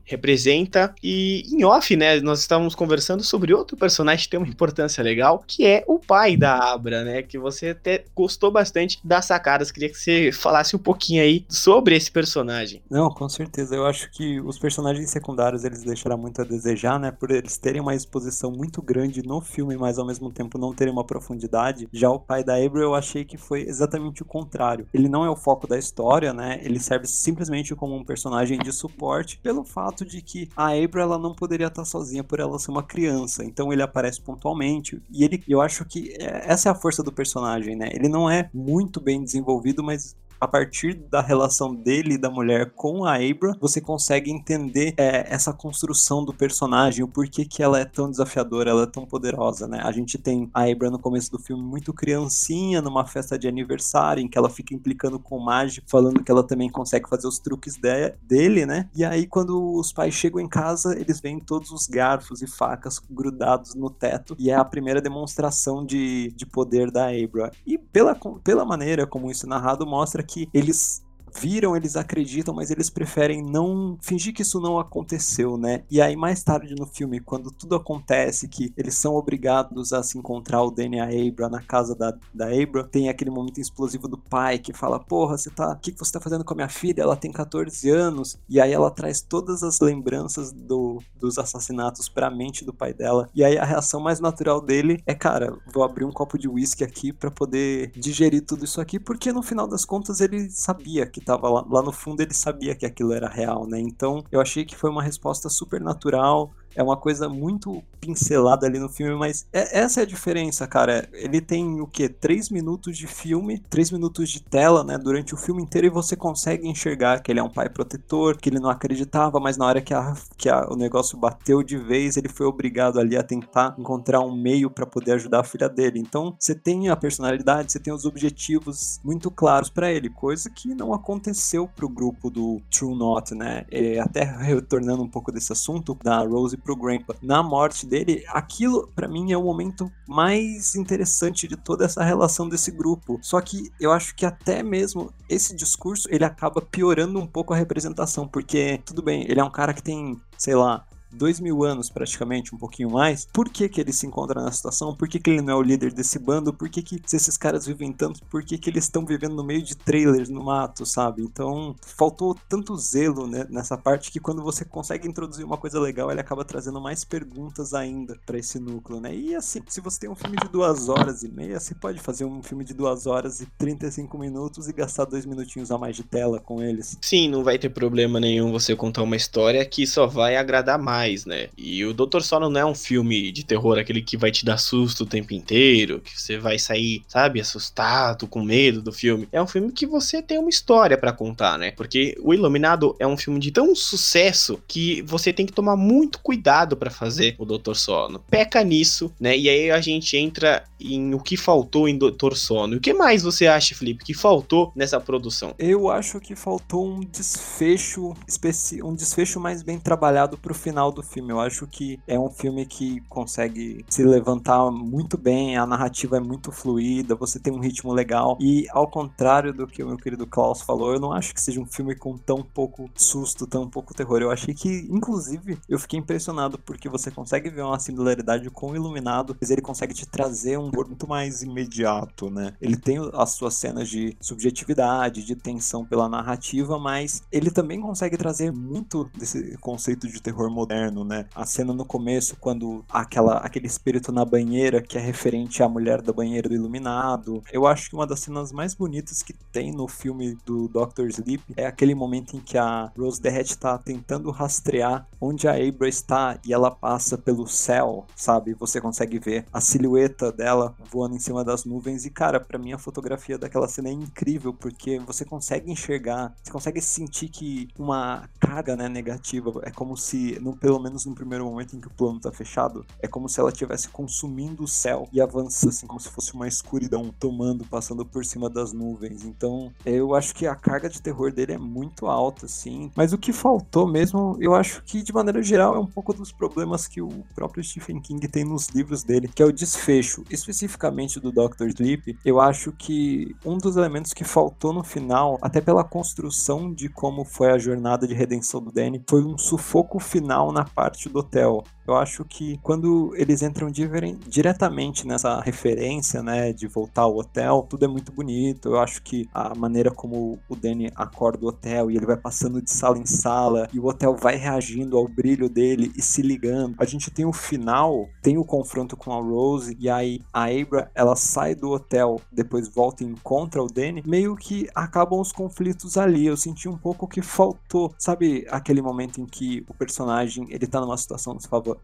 S2: representa. E em off, né? Nós estávamos conversando sobre outro personagem que tem uma importância legal, que é o pai da Abra, né? Que você até gostou bastante das sacadas. Queria que você falasse um pouquinho aí sobre esse personagem.
S3: Não, com certeza. Eu acho que os personagens secundários eles deixaram muito a desejar, né? Por eles terem uma exposição muito grande no filme, mas ao mesmo tempo não terem uma profundidade. Já o pai da April eu achei que foi exatamente o contrário. Ele não é o foco da história, né? Ele serve simplesmente como um personagem de suporte pelo fato de que a April ela não poderia estar sozinha por ela ser uma criança. Então ele aparece pontualmente e ele, eu acho que é, essa é a força do personagem, né? Ele não é muito bem desenvolvido, mas a partir da relação dele e da mulher com a Abra, você consegue entender é, essa construção do personagem, o porquê que ela é tão desafiadora, ela é tão poderosa, né? A gente tem a Abra no começo do filme muito criancinha, numa festa de aniversário, em que ela fica implicando com o mágico, falando que ela também consegue fazer os truques de dele, né? E aí, quando os pais chegam em casa, eles veem todos os garfos e facas grudados no teto, e é a primeira demonstração de, de poder da Abra. E pela, pela maneira como isso é narrado, mostra que eles viram, eles acreditam, mas eles preferem não fingir que isso não aconteceu, né? E aí mais tarde no filme, quando tudo acontece, que eles são obrigados a se encontrar o Danny e a Abra na casa da, da Abra, tem aquele momento explosivo do pai que fala: "Porra, você tá, o que, que você tá fazendo com a minha filha? Ela tem 14 anos". E aí ela traz todas as lembranças do, dos assassinatos pra mente do pai dela. E aí a reação mais natural dele é, cara, vou abrir um copo de uísque aqui para poder digerir tudo isso aqui, porque no final das contas ele sabia que que tava lá, lá no fundo ele sabia que aquilo era real, né? Então eu achei que foi uma resposta super natural, é uma coisa muito pincelada ali no filme, mas é, essa é a diferença, cara. Ele tem o quê? Três minutos de filme, três minutos de tela, né? Durante o filme inteiro e você consegue enxergar que ele é um pai protetor, que ele não acreditava, mas na hora que, a, que a, o negócio bateu de vez, ele foi obrigado ali a tentar encontrar um meio para poder ajudar a filha dele. Então, você tem a personalidade, você tem os objetivos muito claros para ele, coisa que não aconteceu pro grupo do True Not, né? É, até retornando um pouco desse assunto da Rose pro Grandpa. Na morte dele, aquilo para mim é o momento mais interessante de toda essa relação desse grupo. Só que eu acho que até mesmo esse discurso ele acaba piorando um pouco a representação, porque tudo bem, ele é um cara que tem, sei lá, dois mil anos praticamente, um pouquinho mais, por que que ele se encontra nessa situação? Por que que ele não é o líder desse bando? Por que que se esses caras vivem tanto, por que que eles estão vivendo no meio de trailers no mato, sabe? Então, faltou tanto zelo né, nessa parte que quando você consegue introduzir uma coisa legal, ele acaba trazendo mais perguntas ainda para esse núcleo, né? E assim, se você tem um filme de duas horas e meia, você pode fazer um filme de duas horas e 35 minutos e gastar dois minutinhos a mais de tela com eles.
S2: Sim, não vai ter problema nenhum você contar uma história que só vai agradar mais mais, né? E o Doutor Sono não é um filme de terror, aquele que vai te dar susto o tempo inteiro, que você vai sair, sabe, assustado, com medo do filme. É um filme que você tem uma história para contar, né? Porque O Iluminado é um filme de tão sucesso que você tem que tomar muito cuidado para fazer o Doutor Sono. Peca nisso, né? E aí a gente entra em o que faltou em Doutor Sono. O que mais você acha, Felipe, que faltou nessa produção?
S3: Eu acho que faltou um desfecho especi um desfecho mais bem trabalhado pro final final do filme. Eu acho que é um filme que consegue se levantar muito bem, a narrativa é muito fluida, você tem um ritmo legal. E ao contrário do que o meu querido Klaus falou, eu não acho que seja um filme com tão pouco susto, tão pouco terror. Eu achei que, inclusive, eu fiquei impressionado porque você consegue ver uma similaridade com o Iluminado, mas ele consegue te trazer um humor muito mais imediato, né? Ele tem as suas cenas de subjetividade, de tensão pela narrativa, mas ele também consegue trazer muito desse conceito de terror moderno moderno, né? A cena no começo, quando aquela, aquele espírito na banheira, que é referente à mulher da banheira do Iluminado. Eu acho que uma das cenas mais bonitas que tem no filme do Doctor Sleep é aquele momento em que a Rose Derrett tá tentando rastrear onde a Abra está e ela passa pelo céu, sabe? Você consegue ver a silhueta dela voando em cima das nuvens. E, cara, para mim a fotografia daquela cena é incrível, porque você consegue enxergar, você consegue sentir que uma carga né, negativa é como se, no pelo menos no primeiro momento em que o plano tá fechado, é como se ela estivesse consumindo o céu e avança, assim, como se fosse uma escuridão tomando, passando por cima das nuvens. Então, eu acho que a carga de terror dele é muito alta, assim. Mas o que faltou mesmo, eu acho que de maneira geral é um pouco dos problemas que o próprio Stephen King tem nos livros dele, que é o desfecho. Especificamente do Dr. Sleep, eu acho que um dos elementos que faltou no final, até pela construção de como foi a jornada de redenção do Danny, foi um sufoco final na parte do hotel. Eu acho que quando eles entram diretamente nessa referência, né, de voltar ao hotel, tudo é muito bonito. Eu acho que a maneira como o Danny acorda o hotel e ele vai passando de sala em sala e o hotel vai reagindo ao brilho dele e se ligando. A gente tem o final, tem o confronto com a Rose e aí a Abra, ela sai do hotel, depois volta e encontra o Danny. Meio que acabam os conflitos ali. Eu senti um pouco que faltou, sabe, aquele momento em que o personagem ele tá numa situação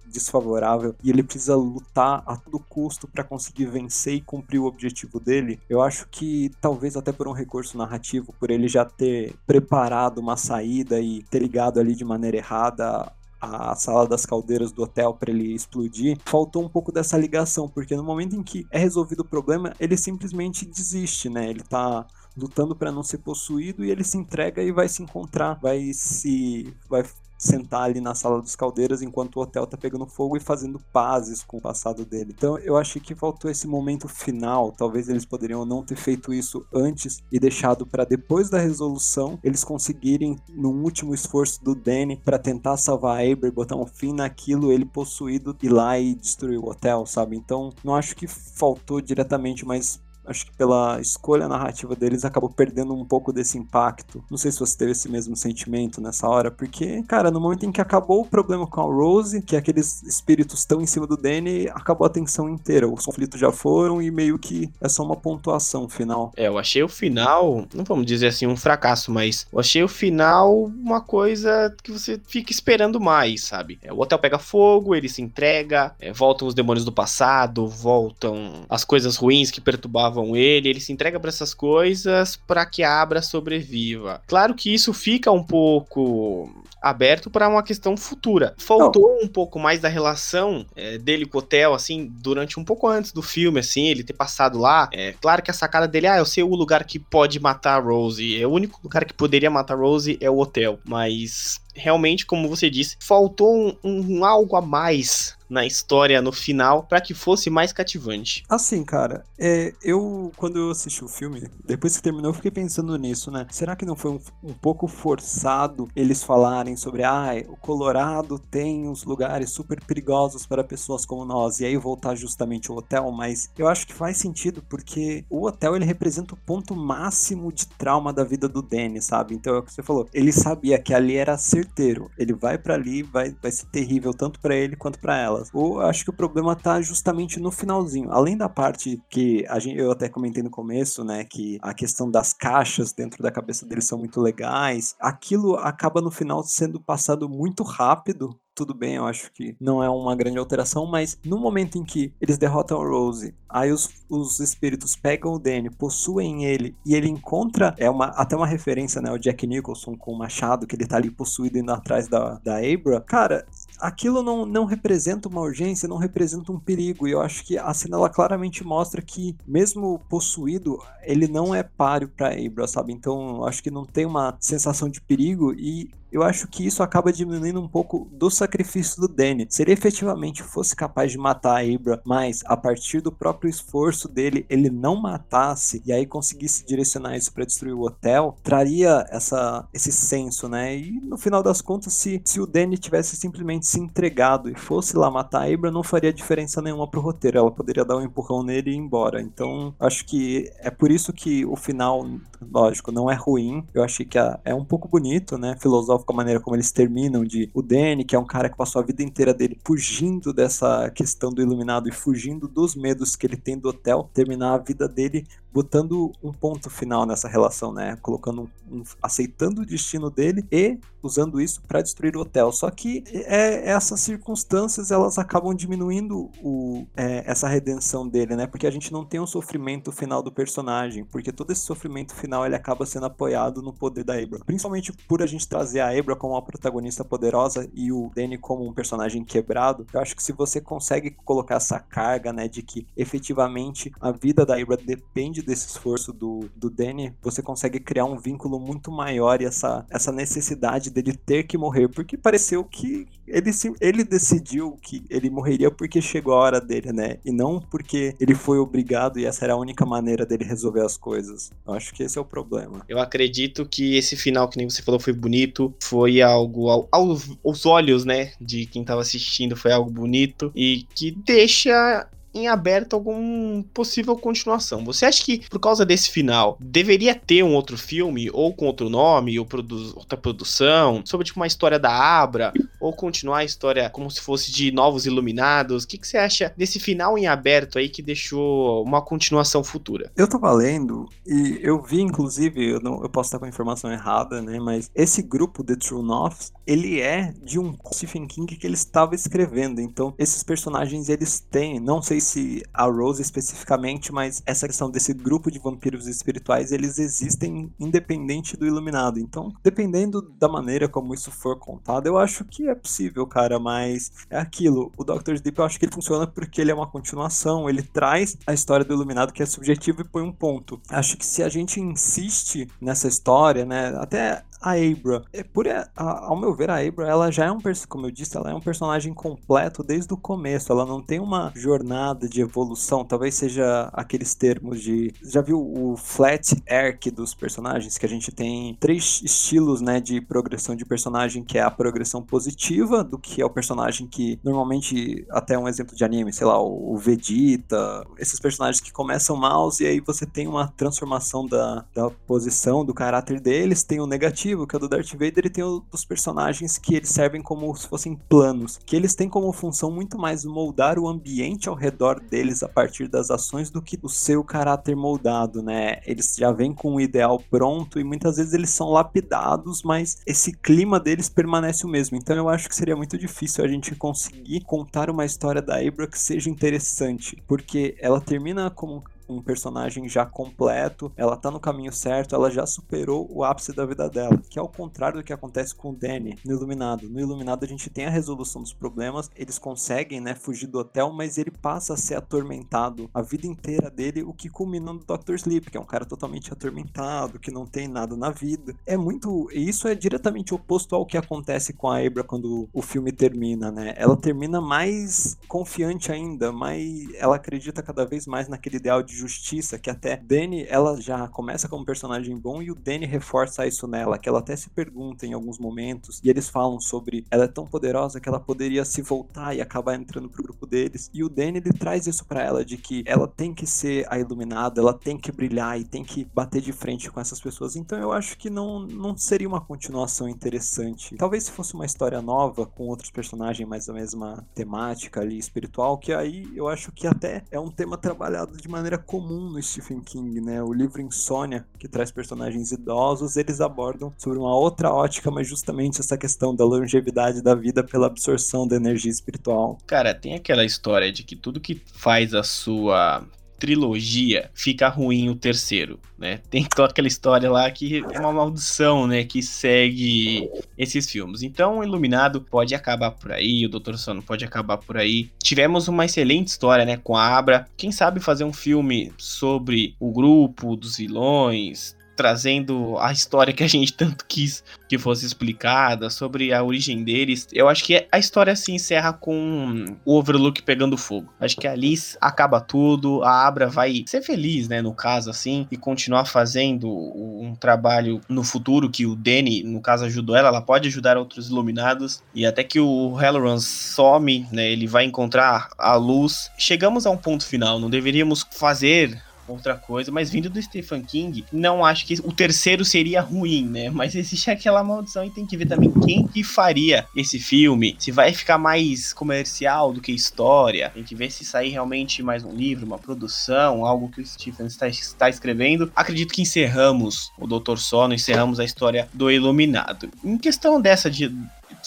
S3: desfavorável e ele precisa lutar a todo custo para conseguir vencer e cumprir o objetivo dele, eu acho que talvez até por um recurso narrativo, por ele já ter preparado uma saída e ter ligado ali de maneira errada a sala das caldeiras do hotel para ele explodir, faltou um pouco dessa ligação, porque no momento em que é resolvido o problema, ele simplesmente desiste, né? Ele tá lutando para não ser possuído e ele se entrega e vai se encontrar, vai se vai sentar ali na sala dos caldeiras enquanto o hotel tá pegando fogo e fazendo pazes com o passado dele. Então eu achei que faltou esse momento final. Talvez eles poderiam não ter feito isso antes e deixado para depois da resolução eles conseguirem, num último esforço do Danny, para tentar salvar a e botar um fim naquilo, ele possuído ir lá e destruir o hotel, sabe? Então não acho que faltou diretamente, mas acho que pela escolha narrativa deles, acabou perdendo um pouco desse impacto. Não sei se você teve esse mesmo sentimento nessa hora, porque, cara, no momento em que acabou o problema com a Rose, que aqueles espíritos estão em cima do Danny, acabou a tensão inteira. Os conflitos já foram e meio que é só uma pontuação final.
S2: É, eu achei o final, não vamos dizer assim um fracasso, mas eu achei o final uma coisa que você fica esperando mais, sabe? É, o hotel pega fogo, ele se entrega, é, voltam os demônios do passado, voltam as coisas ruins que perturbavam ele, ele se entrega para essas coisas para que a Abra sobreviva. Claro que isso fica um pouco aberto para uma questão futura. Faltou Não. um pouco mais da relação é, dele com o hotel, assim, durante um pouco antes do filme, assim, ele ter passado lá. É claro que a sacada dele, ah, eu sei o lugar que pode matar a Rose. É o único lugar que poderia matar a Rose é o hotel. Mas realmente, como você disse, faltou um, um algo a mais na história no final para que fosse mais cativante.
S3: Assim, cara, é, eu quando eu assisti o filme, depois que terminou, eu fiquei pensando nisso, né? Será que não foi um, um pouco forçado eles falarem sobre, ah, o Colorado tem uns lugares super perigosos para pessoas como nós, e aí voltar justamente o hotel? Mas eu acho que faz sentido porque o hotel ele representa o ponto máximo de trauma da vida do Danny, sabe? Então é o que você falou. Ele sabia que ali era certeiro. Ele vai para ali, vai, vai ser terrível tanto para ele quanto para ela delas. Ou acho que o problema tá justamente no finalzinho. Além da parte que a gente, eu até comentei no começo, né, que a questão das caixas dentro da cabeça deles são muito legais. Aquilo acaba no final sendo passado muito rápido tudo bem, eu acho que não é uma grande alteração, mas no momento em que eles derrotam a Rose, aí os, os espíritos pegam o Danny, possuem ele, e ele encontra, é uma, até uma referência, né, o Jack Nicholson com o machado, que ele tá ali possuído indo atrás da, da Abra, cara, aquilo não, não representa uma urgência, não representa um perigo, e eu acho que a cena, ela claramente mostra que, mesmo possuído, ele não é páreo pra Abra, sabe, então eu acho que não tem uma sensação de perigo, e eu acho que isso acaba diminuindo um pouco do sacrifício do Danny. Se ele efetivamente fosse capaz de matar a Ibra, mas a partir do próprio esforço dele, ele não matasse e aí conseguisse direcionar isso para destruir o hotel, traria essa, esse senso, né? E no final das contas, se, se o Danny tivesse simplesmente se entregado e fosse lá matar a Ibra, não faria diferença nenhuma pro roteiro. Ela poderia dar um empurrão nele e ir embora. Então, acho que é por isso que o final, lógico, não é ruim. Eu achei que é um pouco bonito, né? Filosófico com a maneira como eles terminam de o Danny, que é um cara que passou a vida inteira dele fugindo dessa questão do iluminado e fugindo dos medos que ele tem do hotel, terminar a vida dele botando um ponto final nessa relação, né? Colocando um, aceitando o destino dele e usando isso para destruir o hotel. Só que é, essas circunstâncias elas acabam diminuindo o, é, essa redenção dele, né? Porque a gente não tem um sofrimento final do personagem, porque todo esse sofrimento final ele acaba sendo apoiado no poder da Abra. Principalmente por a gente trazer a Abra como uma protagonista poderosa e o Danny como um personagem quebrado. Eu acho que se você consegue colocar essa carga, né, de que efetivamente a vida da Abra depende desse esforço do, do Danny, você consegue criar um vínculo muito maior e essa, essa necessidade dele ter que morrer, porque pareceu que ele, ele decidiu que ele morreria porque chegou a hora dele, né? E não porque ele foi obrigado e essa era a única maneira dele resolver as coisas. Eu acho que esse é o problema.
S2: Eu acredito que esse final, que nem você falou, foi bonito, foi algo ao, aos olhos, né, de quem tava assistindo, foi algo bonito e que deixa em aberto algum possível continuação. Você acha que por causa desse final deveria ter um outro filme ou com outro nome ou produ outra produção sobre tipo uma história da Abra ou continuar a história como se fosse de novos iluminados? O que, que você acha desse final em aberto aí que deixou uma continuação futura?
S3: Eu tava lendo e eu vi inclusive, eu, não, eu posso estar com a informação errada, né, mas esse grupo The True North, ele é de um Stephen King que ele estava escrevendo. Então, esses personagens eles têm, não sei se a Rose especificamente, mas essa questão desse grupo de vampiros espirituais, eles existem independente do Iluminado. Então, dependendo da maneira como isso for contado, eu acho que é possível, cara, mas é aquilo. O Doctor Sleep eu acho que ele funciona porque ele é uma continuação, ele traz a história do Iluminado que é subjetiva e põe um ponto. Acho que se a gente insiste nessa história, né, até a Abra. É, por, a, ao meu ver, a Abra, ela já é um, como eu disse, ela é um personagem completo desde o começo. Ela não tem uma jornada de evolução. Talvez seja aqueles termos de. Já viu o flat arc dos personagens? Que a gente tem três estilos, né, de progressão de personagem, que é a progressão positiva, do que é o personagem que normalmente, até um exemplo de anime, sei lá, o Vegeta, esses personagens que começam maus e aí você tem uma transformação da, da posição, do caráter deles. Tem o negativo, que é o do Darth Vader, e tem o dos personagens que eles servem como se fossem planos, que eles têm como função muito mais moldar o ambiente ao redor deles a partir das ações do que o seu caráter moldado, né? Eles já vêm com o ideal pronto e muitas vezes eles são lapidados, mas esse clima deles permanece o mesmo. Então eu acho que seria muito difícil a gente conseguir contar uma história da Abra que seja interessante, porque ela termina como um personagem já completo, ela tá no caminho certo, ela já superou o ápice da vida dela, que é o contrário do que acontece com o Danny no Iluminado. No Iluminado a gente tem a resolução dos problemas, eles conseguem, né, fugir do hotel, mas ele passa a ser atormentado a vida inteira dele, o que culmina no Dr. Sleep, que é um cara totalmente atormentado, que não tem nada na vida. É muito, e isso é diretamente oposto ao que acontece com a Abra quando o filme termina, né? Ela termina mais confiante ainda, mais ela acredita cada vez mais naquele ideal de justiça, que até Dani, ela já começa como personagem bom e o Danny reforça isso nela, que ela até se pergunta em alguns momentos, e eles falam sobre ela é tão poderosa que ela poderia se voltar e acabar entrando pro grupo deles. E o Danny ele traz isso para ela de que ela tem que ser a iluminada, ela tem que brilhar e tem que bater de frente com essas pessoas. Então eu acho que não, não seria uma continuação interessante. Talvez se fosse uma história nova com outros personagens mais da mesma temática ali espiritual, que aí eu acho que até é um tema trabalhado de maneira comum no Stephen King, né? O livro Insônia, que traz personagens idosos, eles abordam sobre uma outra ótica, mas justamente essa questão da longevidade da vida pela absorção da energia espiritual.
S2: Cara, tem aquela história de que tudo que faz a sua trilogia, fica ruim o terceiro, né? Tem toda aquela história lá que é uma maldição, né? Que segue esses filmes. Então, o Iluminado pode acabar por aí, o Doutor Sono pode acabar por aí. Tivemos uma excelente história, né? Com a Abra. Quem sabe fazer um filme sobre o grupo dos vilões, trazendo a história que a gente tanto quis que fosse explicada, sobre a origem deles. Eu acho que a história se encerra com o Overlook pegando fogo. Acho que ali acaba tudo, a Abra vai ser feliz, né, no caso assim, e continuar fazendo um trabalho no futuro que o Danny, no caso, ajudou ela, ela pode ajudar outros iluminados, e até que o Halloran some, né, ele vai encontrar a luz. Chegamos a um ponto final, não deveríamos fazer outra coisa, mas vindo do Stephen King, não acho que o terceiro seria ruim, né? Mas existe aquela maldição e tem que ver também quem que faria esse filme, se vai ficar mais comercial do que história, tem que ver se sair realmente mais um livro, uma produção, algo que o Stephen está, está escrevendo. Acredito que encerramos o Doutor Sono, encerramos a história do Iluminado. Em questão dessa de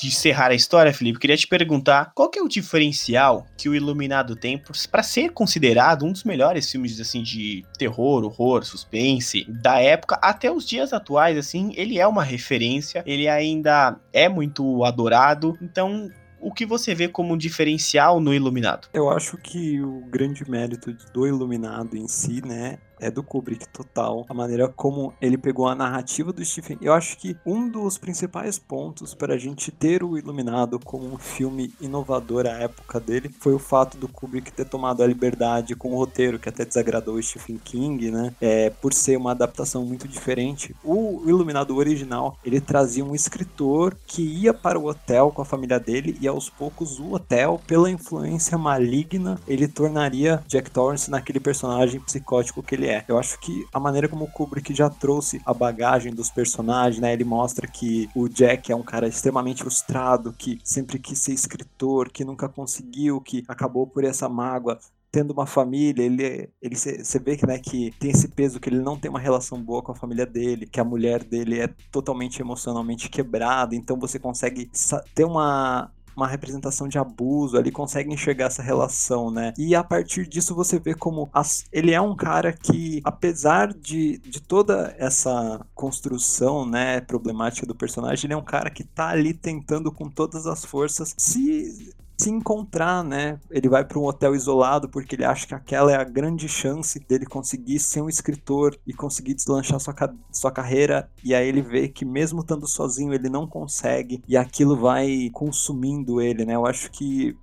S2: de encerrar a história, Felipe, queria te perguntar qual que é o diferencial que o Iluminado tem para ser considerado um dos melhores filmes assim de terror, horror, suspense da época até os dias atuais, assim, ele é uma referência, ele ainda é muito adorado. Então, o que você vê como um diferencial no Iluminado?
S3: Eu acho que o grande mérito do Iluminado em si, né, é do Kubrick total. A maneira como ele pegou a narrativa do Stephen. Eu acho que um dos principais pontos para a gente ter o Iluminado como um filme inovador à época dele foi o fato do Kubrick ter tomado a liberdade com o roteiro, que até desagradou o Stephen King, né? É, por ser uma adaptação muito diferente. O Iluminado original, ele trazia um escritor que ia para o hotel com a família dele e aos poucos o hotel, pela influência maligna, ele tornaria Jack Torrance naquele personagem psicótico que ele é. Eu acho que a maneira como o Kubrick já trouxe a bagagem dos personagens, né? Ele mostra que o Jack é um cara extremamente frustrado, que sempre quis ser escritor, que nunca conseguiu, que acabou por essa mágoa tendo uma família, ele ele você vê que, né, que tem esse peso que ele não tem uma relação boa com a família dele, que a mulher dele é totalmente emocionalmente quebrada, então você consegue ter uma uma representação de abuso, ali consegue enxergar essa relação, né? E a partir disso você vê como as, ele é um cara que, apesar de, de toda essa construção, né, problemática do personagem, ele é um cara que tá ali tentando com todas as forças se se encontrar, né? Ele vai para um hotel isolado porque ele acha que aquela é a grande chance dele conseguir ser um escritor e conseguir deslanchar sua, sua carreira. E aí ele vê que mesmo estando sozinho ele não consegue e aquilo vai consumindo ele, né? Eu acho que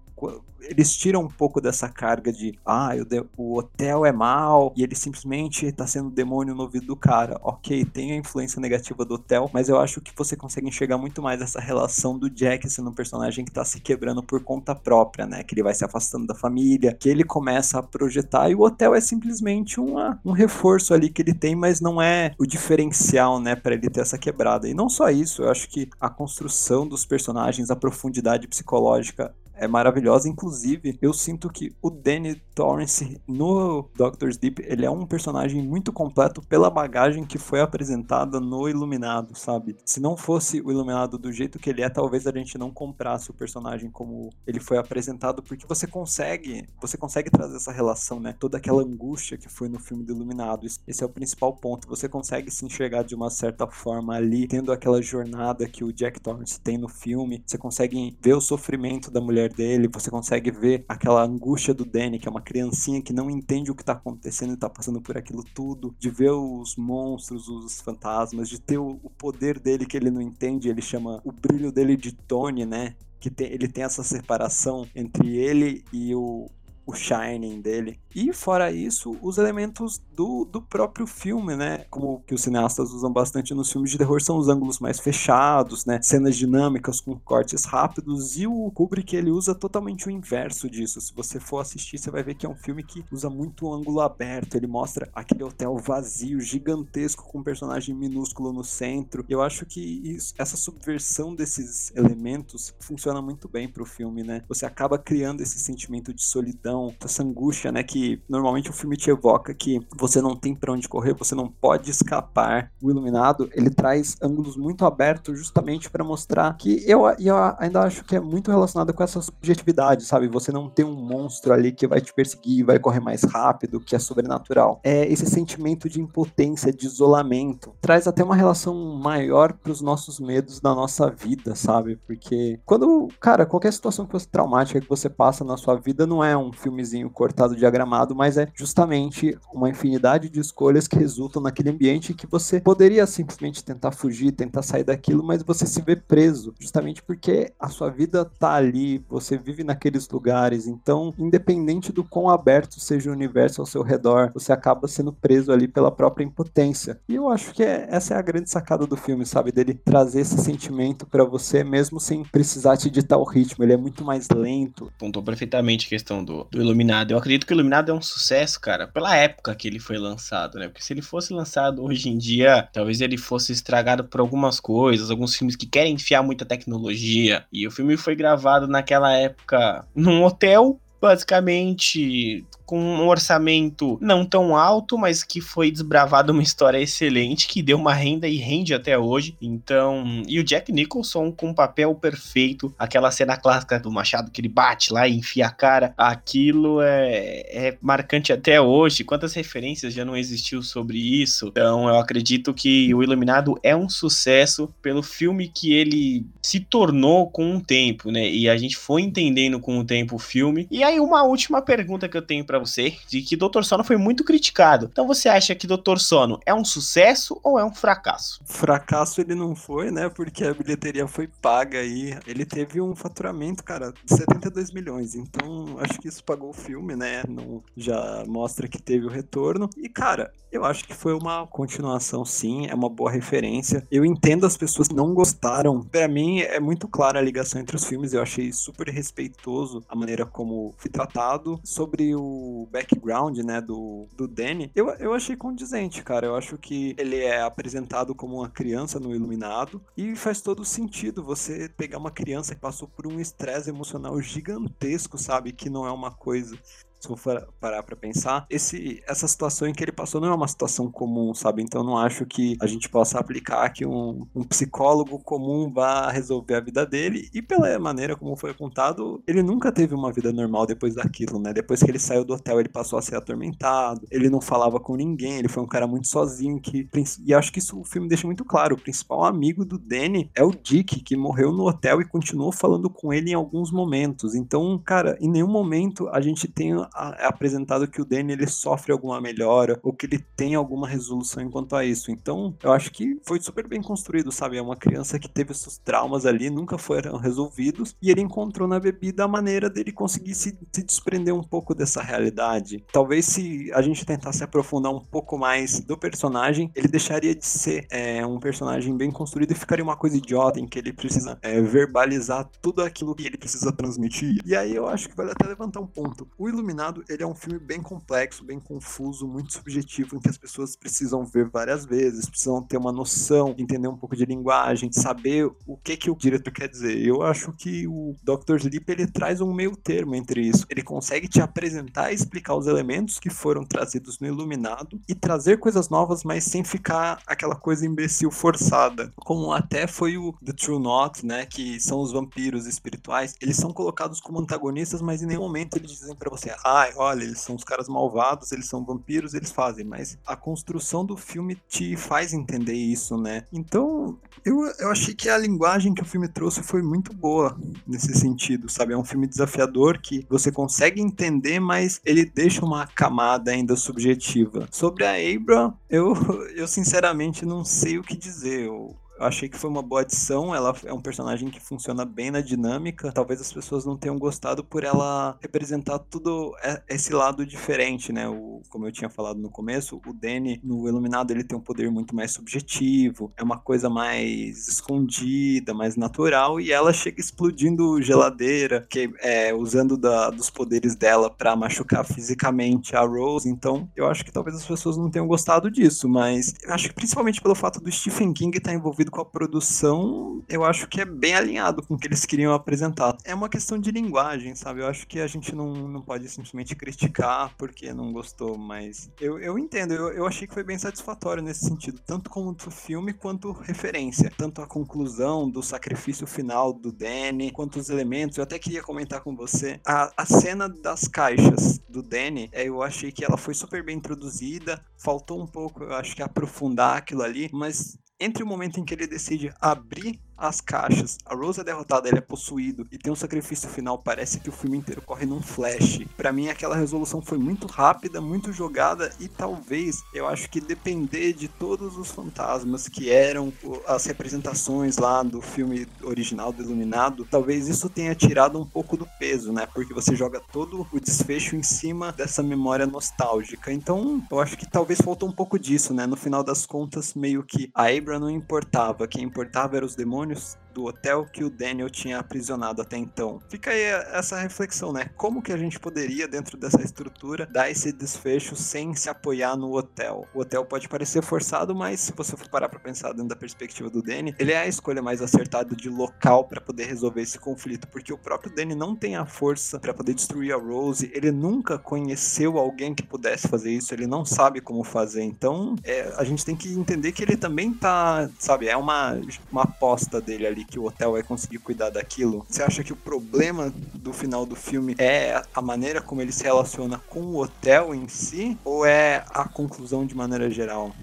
S3: eles tiram um pouco dessa carga de ah, o, hotel é mal e ele simplesmente tá sendo demônio no ouvido do cara. Ok, tem a influência negativa do hotel, mas eu acho que você consegue enxergar muito mais essa relação do Jack sendo um personagem que tá se quebrando por conta própria, né? Que ele vai se afastando da família, que ele começa a projetar e o hotel é simplesmente uma, um reforço ali que ele tem, mas não é o diferencial, né, para ele ter essa quebrada. E não só isso, eu acho que a construção dos personagens, a profundidade psicológica é maravilhosa. Inclusive, eu sinto que o Danny Torrance no Doctor Sleep, ele é um personagem muito completo pela bagagem que foi apresentada no Iluminado, sabe? Se não fosse o Iluminado do jeito que ele é, talvez a gente não comprasse o personagem como ele foi apresentado, porque você consegue, você consegue trazer essa relação, né? Toda aquela angústia que foi no filme do Iluminado. Esse é o principal ponto. Você consegue se enxergar de uma certa forma ali, tendo aquela jornada que o Jack Torrance tem no filme. Você consegue ver o sofrimento da mulher dele, você consegue ver aquela angústia do Danny, que é uma criancinha que não entende o que tá acontecendo e tá passando por aquilo tudo, de ver os monstros, os fantasmas, de ter o, o poder dele que ele não entende, ele chama o brilho dele de Tony, né? Que tem, ele tem essa separação entre ele e o, o shining dele. E fora isso, os elementos do, do próprio filme, né? Como que os cineastas usam bastante nos filmes de terror são os ângulos mais fechados, né? Cenas dinâmicas com cortes rápidos e o Kubrick ele usa totalmente o inverso disso. Se você for assistir, você vai ver que é um filme que usa muito o ângulo aberto. Ele mostra aquele hotel vazio, gigantesco com um personagem minúsculo no centro. Eu acho que isso, essa subversão desses elementos funciona muito bem pro filme, né? Você acaba criando esse sentimento de solidão, essa angústia, né, que normalmente o filme te evoca que você não tem para onde correr, você não pode escapar. O Iluminado, ele traz ângulos muito abertos justamente para mostrar que eu, eu ainda acho que é muito relacionado com essa subjetividade, sabe? Você não tem um monstro ali que vai te perseguir, vai correr mais rápido, que é sobrenatural. É esse sentimento de impotência, de isolamento. Traz até uma relação maior para os nossos medos da nossa vida, sabe? Porque quando, cara, qualquer situação que você traumática que você passa na sua vida não é um filmezinho cortado diagramado mas é justamente uma infinidade de escolhas que resultam naquele ambiente que você poderia simplesmente tentar fugir, tentar sair daquilo, mas você se vê preso, justamente porque a sua vida tá ali, você vive naqueles lugares, então, independente do quão aberto seja o universo ao seu redor, você acaba sendo preso ali pela própria impotência. E eu acho que é, essa é a grande sacada do filme, sabe? Dele trazer esse sentimento para você, mesmo sem precisar te ditar o ritmo, ele é muito mais lento.
S2: Pontou perfeitamente a questão do, do Iluminado. Eu acredito que o Iluminado é um sucesso, cara, pela época que ele foi lançado, né? Porque se ele fosse lançado hoje em dia, talvez ele fosse estragado por algumas coisas, alguns filmes que querem enfiar muita tecnologia. E o filme foi gravado naquela época num hotel basicamente com um orçamento não tão alto, mas que foi desbravado uma história excelente, que deu uma renda e rende até hoje. Então, e o Jack Nicholson com um papel perfeito, aquela cena clássica do Machado que ele bate lá e enfia a cara, aquilo é, é marcante até hoje. Quantas referências já não existiu sobre isso? Então, eu acredito que o Iluminado é um sucesso pelo filme que ele se tornou com o tempo, né? E a gente foi entendendo com o tempo o filme. E aí, uma última pergunta que eu tenho para para você de que Doutor Sono foi muito criticado. Então você acha que Doutor Sono é um sucesso ou é um fracasso?
S3: Fracasso ele não foi, né? Porque a bilheteria foi paga aí. Ele teve um faturamento, cara, de 72 milhões. Então acho que isso pagou o filme, né? Não, já mostra que teve o retorno. E, cara, eu acho que foi uma continuação, sim. É uma boa referência. Eu entendo as pessoas que não gostaram. Para mim é muito clara a ligação entre os filmes. Eu achei super respeitoso a maneira como foi tratado. Sobre o background, né, do, do Danny, eu, eu achei condizente, cara. Eu acho que ele é apresentado como uma criança no Iluminado e faz todo sentido você pegar uma criança que passou por um estresse emocional gigantesco, sabe? Que não é uma coisa se eu for parar pra pensar, esse, essa situação em que ele passou não é uma situação comum, sabe? Então não acho que a gente possa aplicar que um, um psicólogo comum vá resolver a vida dele. E pela maneira como foi contado, ele nunca teve uma vida normal depois daquilo, né? Depois que ele saiu do hotel, ele passou a ser atormentado, ele não falava com ninguém, ele foi um cara muito sozinho que. E acho que isso o filme deixa muito claro. O principal amigo do Danny é o Dick, que morreu no hotel e continuou falando com ele em alguns momentos. Então, cara, em nenhum momento a gente tem é apresentado que o Danny ele sofre alguma melhora ou que ele tem alguma resolução enquanto a isso. Então, eu acho que foi super bem construído, sabe? É uma criança que teve seus traumas ali, nunca foram resolvidos e ele encontrou na bebida a maneira dele conseguir se, se desprender um pouco dessa realidade. Talvez se a gente tentasse aprofundar um pouco mais do personagem, ele deixaria de ser é, um personagem bem construído e ficaria uma coisa idiota em que ele precisa é, verbalizar tudo aquilo que ele precisa transmitir. E aí eu acho que vale até levantar um ponto. O Iluminado, ele é um filme bem complexo, bem confuso, muito subjetivo, em que as pessoas precisam ver várias vezes, precisam ter uma noção, entender um pouco de linguagem, saber o que que o diretor quer dizer. Eu acho que o Dr. Sleep ele traz um meio termo entre isso. Ele consegue te apresentar e explicar os elementos que foram trazidos no Iluminado e trazer coisas novas, mas sem ficar aquela coisa imbecil forçada. Como até foi o The True Knot, né, que são os vampiros espirituais. Eles são colocados como antagonistas, mas em nenhum momento eles dizem para você, ai, olha, eles são os caras malvados, eles são vampiros, eles fazem, mas a construção do filme te faz entender isso, né? Então, eu, eu achei que a linguagem que o filme trouxe foi muito boa nesse sentido, sabe? É um filme desafiador que você consegue entender, mas ele deixa uma camada ainda subjetiva. Sobre a Abra, eu, eu sinceramente não sei o que dizer. Eu achei que foi uma boa adição. Ela é um personagem que funciona bem na dinâmica. Talvez as pessoas não tenham gostado por ela representar tudo esse lado diferente, né? O, como eu tinha falado no começo, o Danny no Iluminado ele tem um poder muito mais subjetivo, é uma coisa mais escondida, mais natural, e ela chega explodindo geladeira, que é, usando da, dos poderes dela para machucar fisicamente a Rose. Então, eu acho que talvez as pessoas não tenham gostado disso, mas eu acho que principalmente pelo fato do Stephen King estar tá envolvido envolvido com a produção, eu acho que é bem alinhado com o que eles queriam apresentar. É uma questão de linguagem, sabe? Eu acho que a gente não, não pode simplesmente criticar porque não gostou, mas eu, eu entendo, eu, eu achei que foi bem satisfatório nesse sentido, tanto como filme quanto referência. Tanto a conclusão do sacrifício final do Danny, quanto os elementos. Eu até queria comentar com você a, a cena das caixas do Danny, é, eu achei que ela foi super bem introduzida, faltou um pouco, eu acho que aprofundar aquilo ali, mas entre o momento em que ele decide abrir as caixas, a Rose é derrotada, ele é possuído e tem um sacrifício final, parece que o filme inteiro corre num flash. Para mim aquela resolução foi muito rápida, muito jogada e talvez eu acho que depender de todos os fantasmas que eram as representações lá do filme original do Iluminado, talvez isso tenha tirado um pouco do peso, né? Porque você joga todo o desfecho em cima dessa memória nostálgica. Então, eu acho que talvez faltou um pouco disso, né? No final das contas, meio que a Abra não importava, quem importava eram os demônios demônios do hotel que o Daniel tinha aprisionado até então. Fica aí essa reflexão, né? Como que a gente poderia, dentro dessa estrutura, dar esse desfecho sem se apoiar no hotel? O hotel pode parecer forçado, mas se você for parar pra pensar dentro da perspectiva do Danny, ele é a escolha mais acertada de local para poder resolver esse conflito, porque o próprio Danny não tem a força para poder destruir a Rose, ele nunca conheceu alguém que pudesse fazer isso, ele não sabe como fazer. Então, é, a gente tem que entender que ele também tá, sabe, é uma, uma aposta dele ali que o hotel vai conseguir cuidar daquilo? Você acha que o problema do final do filme é a maneira como ele se relaciona com o hotel em si ou é a conclusão de maneira geral?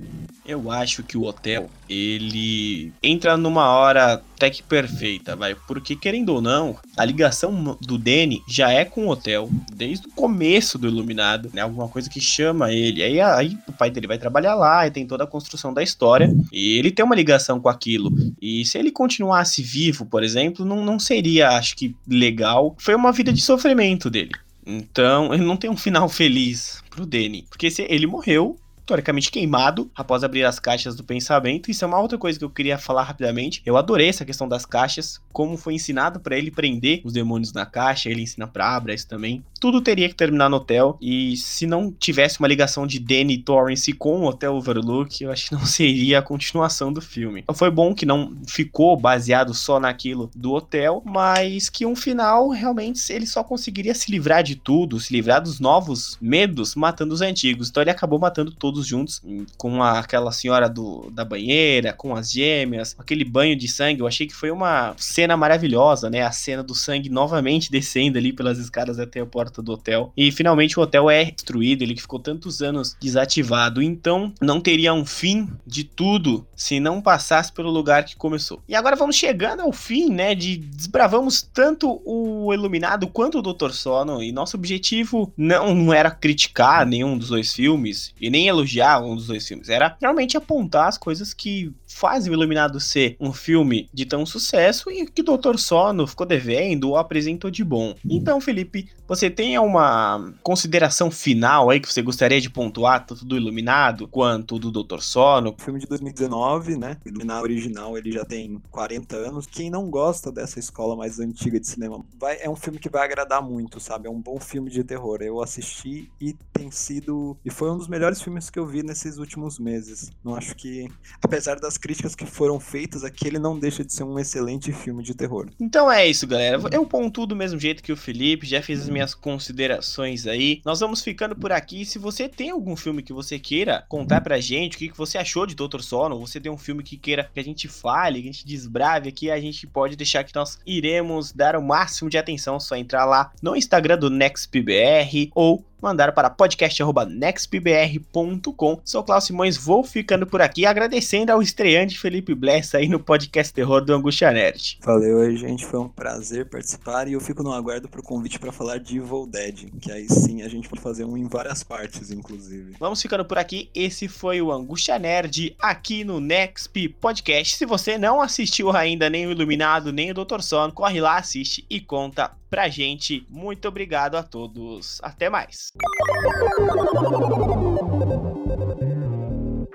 S2: Eu acho que o hotel, ele entra numa hora até que perfeita, vai, porque querendo ou não, a ligação do Danny já é com o hotel desde o começo do Iluminado, né? Alguma coisa que chama ele. Aí, aí o pai dele vai trabalhar lá e tem toda a construção da história e ele tem uma ligação com aquilo. E se ele continuasse vivo, por exemplo, não, não seria, acho que, legal. Foi uma vida de sofrimento dele. Então, ele não tem um final feliz pro Danny. Porque se ele morreu, teoricamente queimado após abrir as caixas do pensamento. Isso é uma outra coisa que eu queria falar rapidamente. Eu adorei essa questão das caixas, como foi ensinado para ele prender os demônios na caixa, ele ensina pra Abra isso também. Tudo teria que terminar no hotel e se não tivesse uma ligação de Danny Torrance com o Hotel Overlook, eu acho que não seria a continuação do filme. Então foi bom que não ficou baseado só naquilo do hotel, mas que um final realmente ele só conseguiria se livrar de tudo, se livrar dos novos medos matando os antigos. Então ele acabou matando todos juntos, com a, aquela senhora do, da banheira, com as gêmeas, aquele banho de sangue. Eu achei que foi uma cena maravilhosa, né? A cena do sangue novamente descendo ali pelas escadas até a porta do hotel. E finalmente o hotel é destruído, ele que ficou tantos anos desativado. Então não teria um fim de tudo se não passasse pelo lugar que começou. E agora vamos chegando ao fim, né? De desbravamos tanto o Iluminado quanto o Doutor Sono. E nosso objetivo não, era criticar nenhum dos dois filmes e nem elogiar um dos dois filmes. Era realmente apontar as coisas que fazem o Iluminado ser um filme de tão sucesso e que o Doutor Sono ficou devendo ou apresentou de bom. Então, Felipe, você tem uma consideração final aí que você gostaria de pontuar, tanto do Iluminado quanto do Doutor Sono?
S3: Filme de 2019, né? O Iluminado original, ele já tem 40 anos. Quem não gosta dessa escola mais antiga de cinema, vai, é um filme que vai agradar muito, sabe? É um bom filme de terror. Eu assisti e tem sido. E foi um dos melhores filmes que eu vi nesses últimos meses. Não acho que, apesar das críticas que foram feitas, aquele não deixa de ser um excelente filme de terror.
S2: Então é isso, galera. Eu pontuo do mesmo jeito que o Felipe, já fiz as minhas considerações aí. Nós vamos ficando por aqui. Se você tem algum filme que você queira contar pra gente, o que você achou de Doutor Sono, você tem um filme que queira que a gente fale, que a gente desbrave aqui, a gente pode deixar que nós iremos dar o máximo de atenção. Só entrar lá no Instagram do NextPBR ou mandar para podcast.nextpbr.com. Sou Klaus Simões, vou ficando por aqui, agradecendo ao estreante Felipe Bless aí no podcast Terror do Angústia Nerd.
S3: Valeu aí, gente, foi um prazer participar e eu fico no aguardo pro convite para falar de Evil Dead, que aí sim a gente pode fazer um em várias partes, inclusive.
S2: Vamos ficando por aqui, esse foi o Angústia Nerd aqui no Nexp Podcast. Se você não assistiu ainda nem o Iluminado, nem o Doutor Sono, corre lá, assiste e conta pra gente. Muito obrigado a todos. Até mais.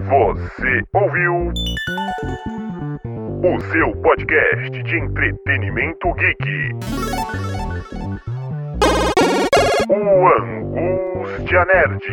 S1: Você ouviu o seu podcast de entretenimento geek. O Angústia Nerd.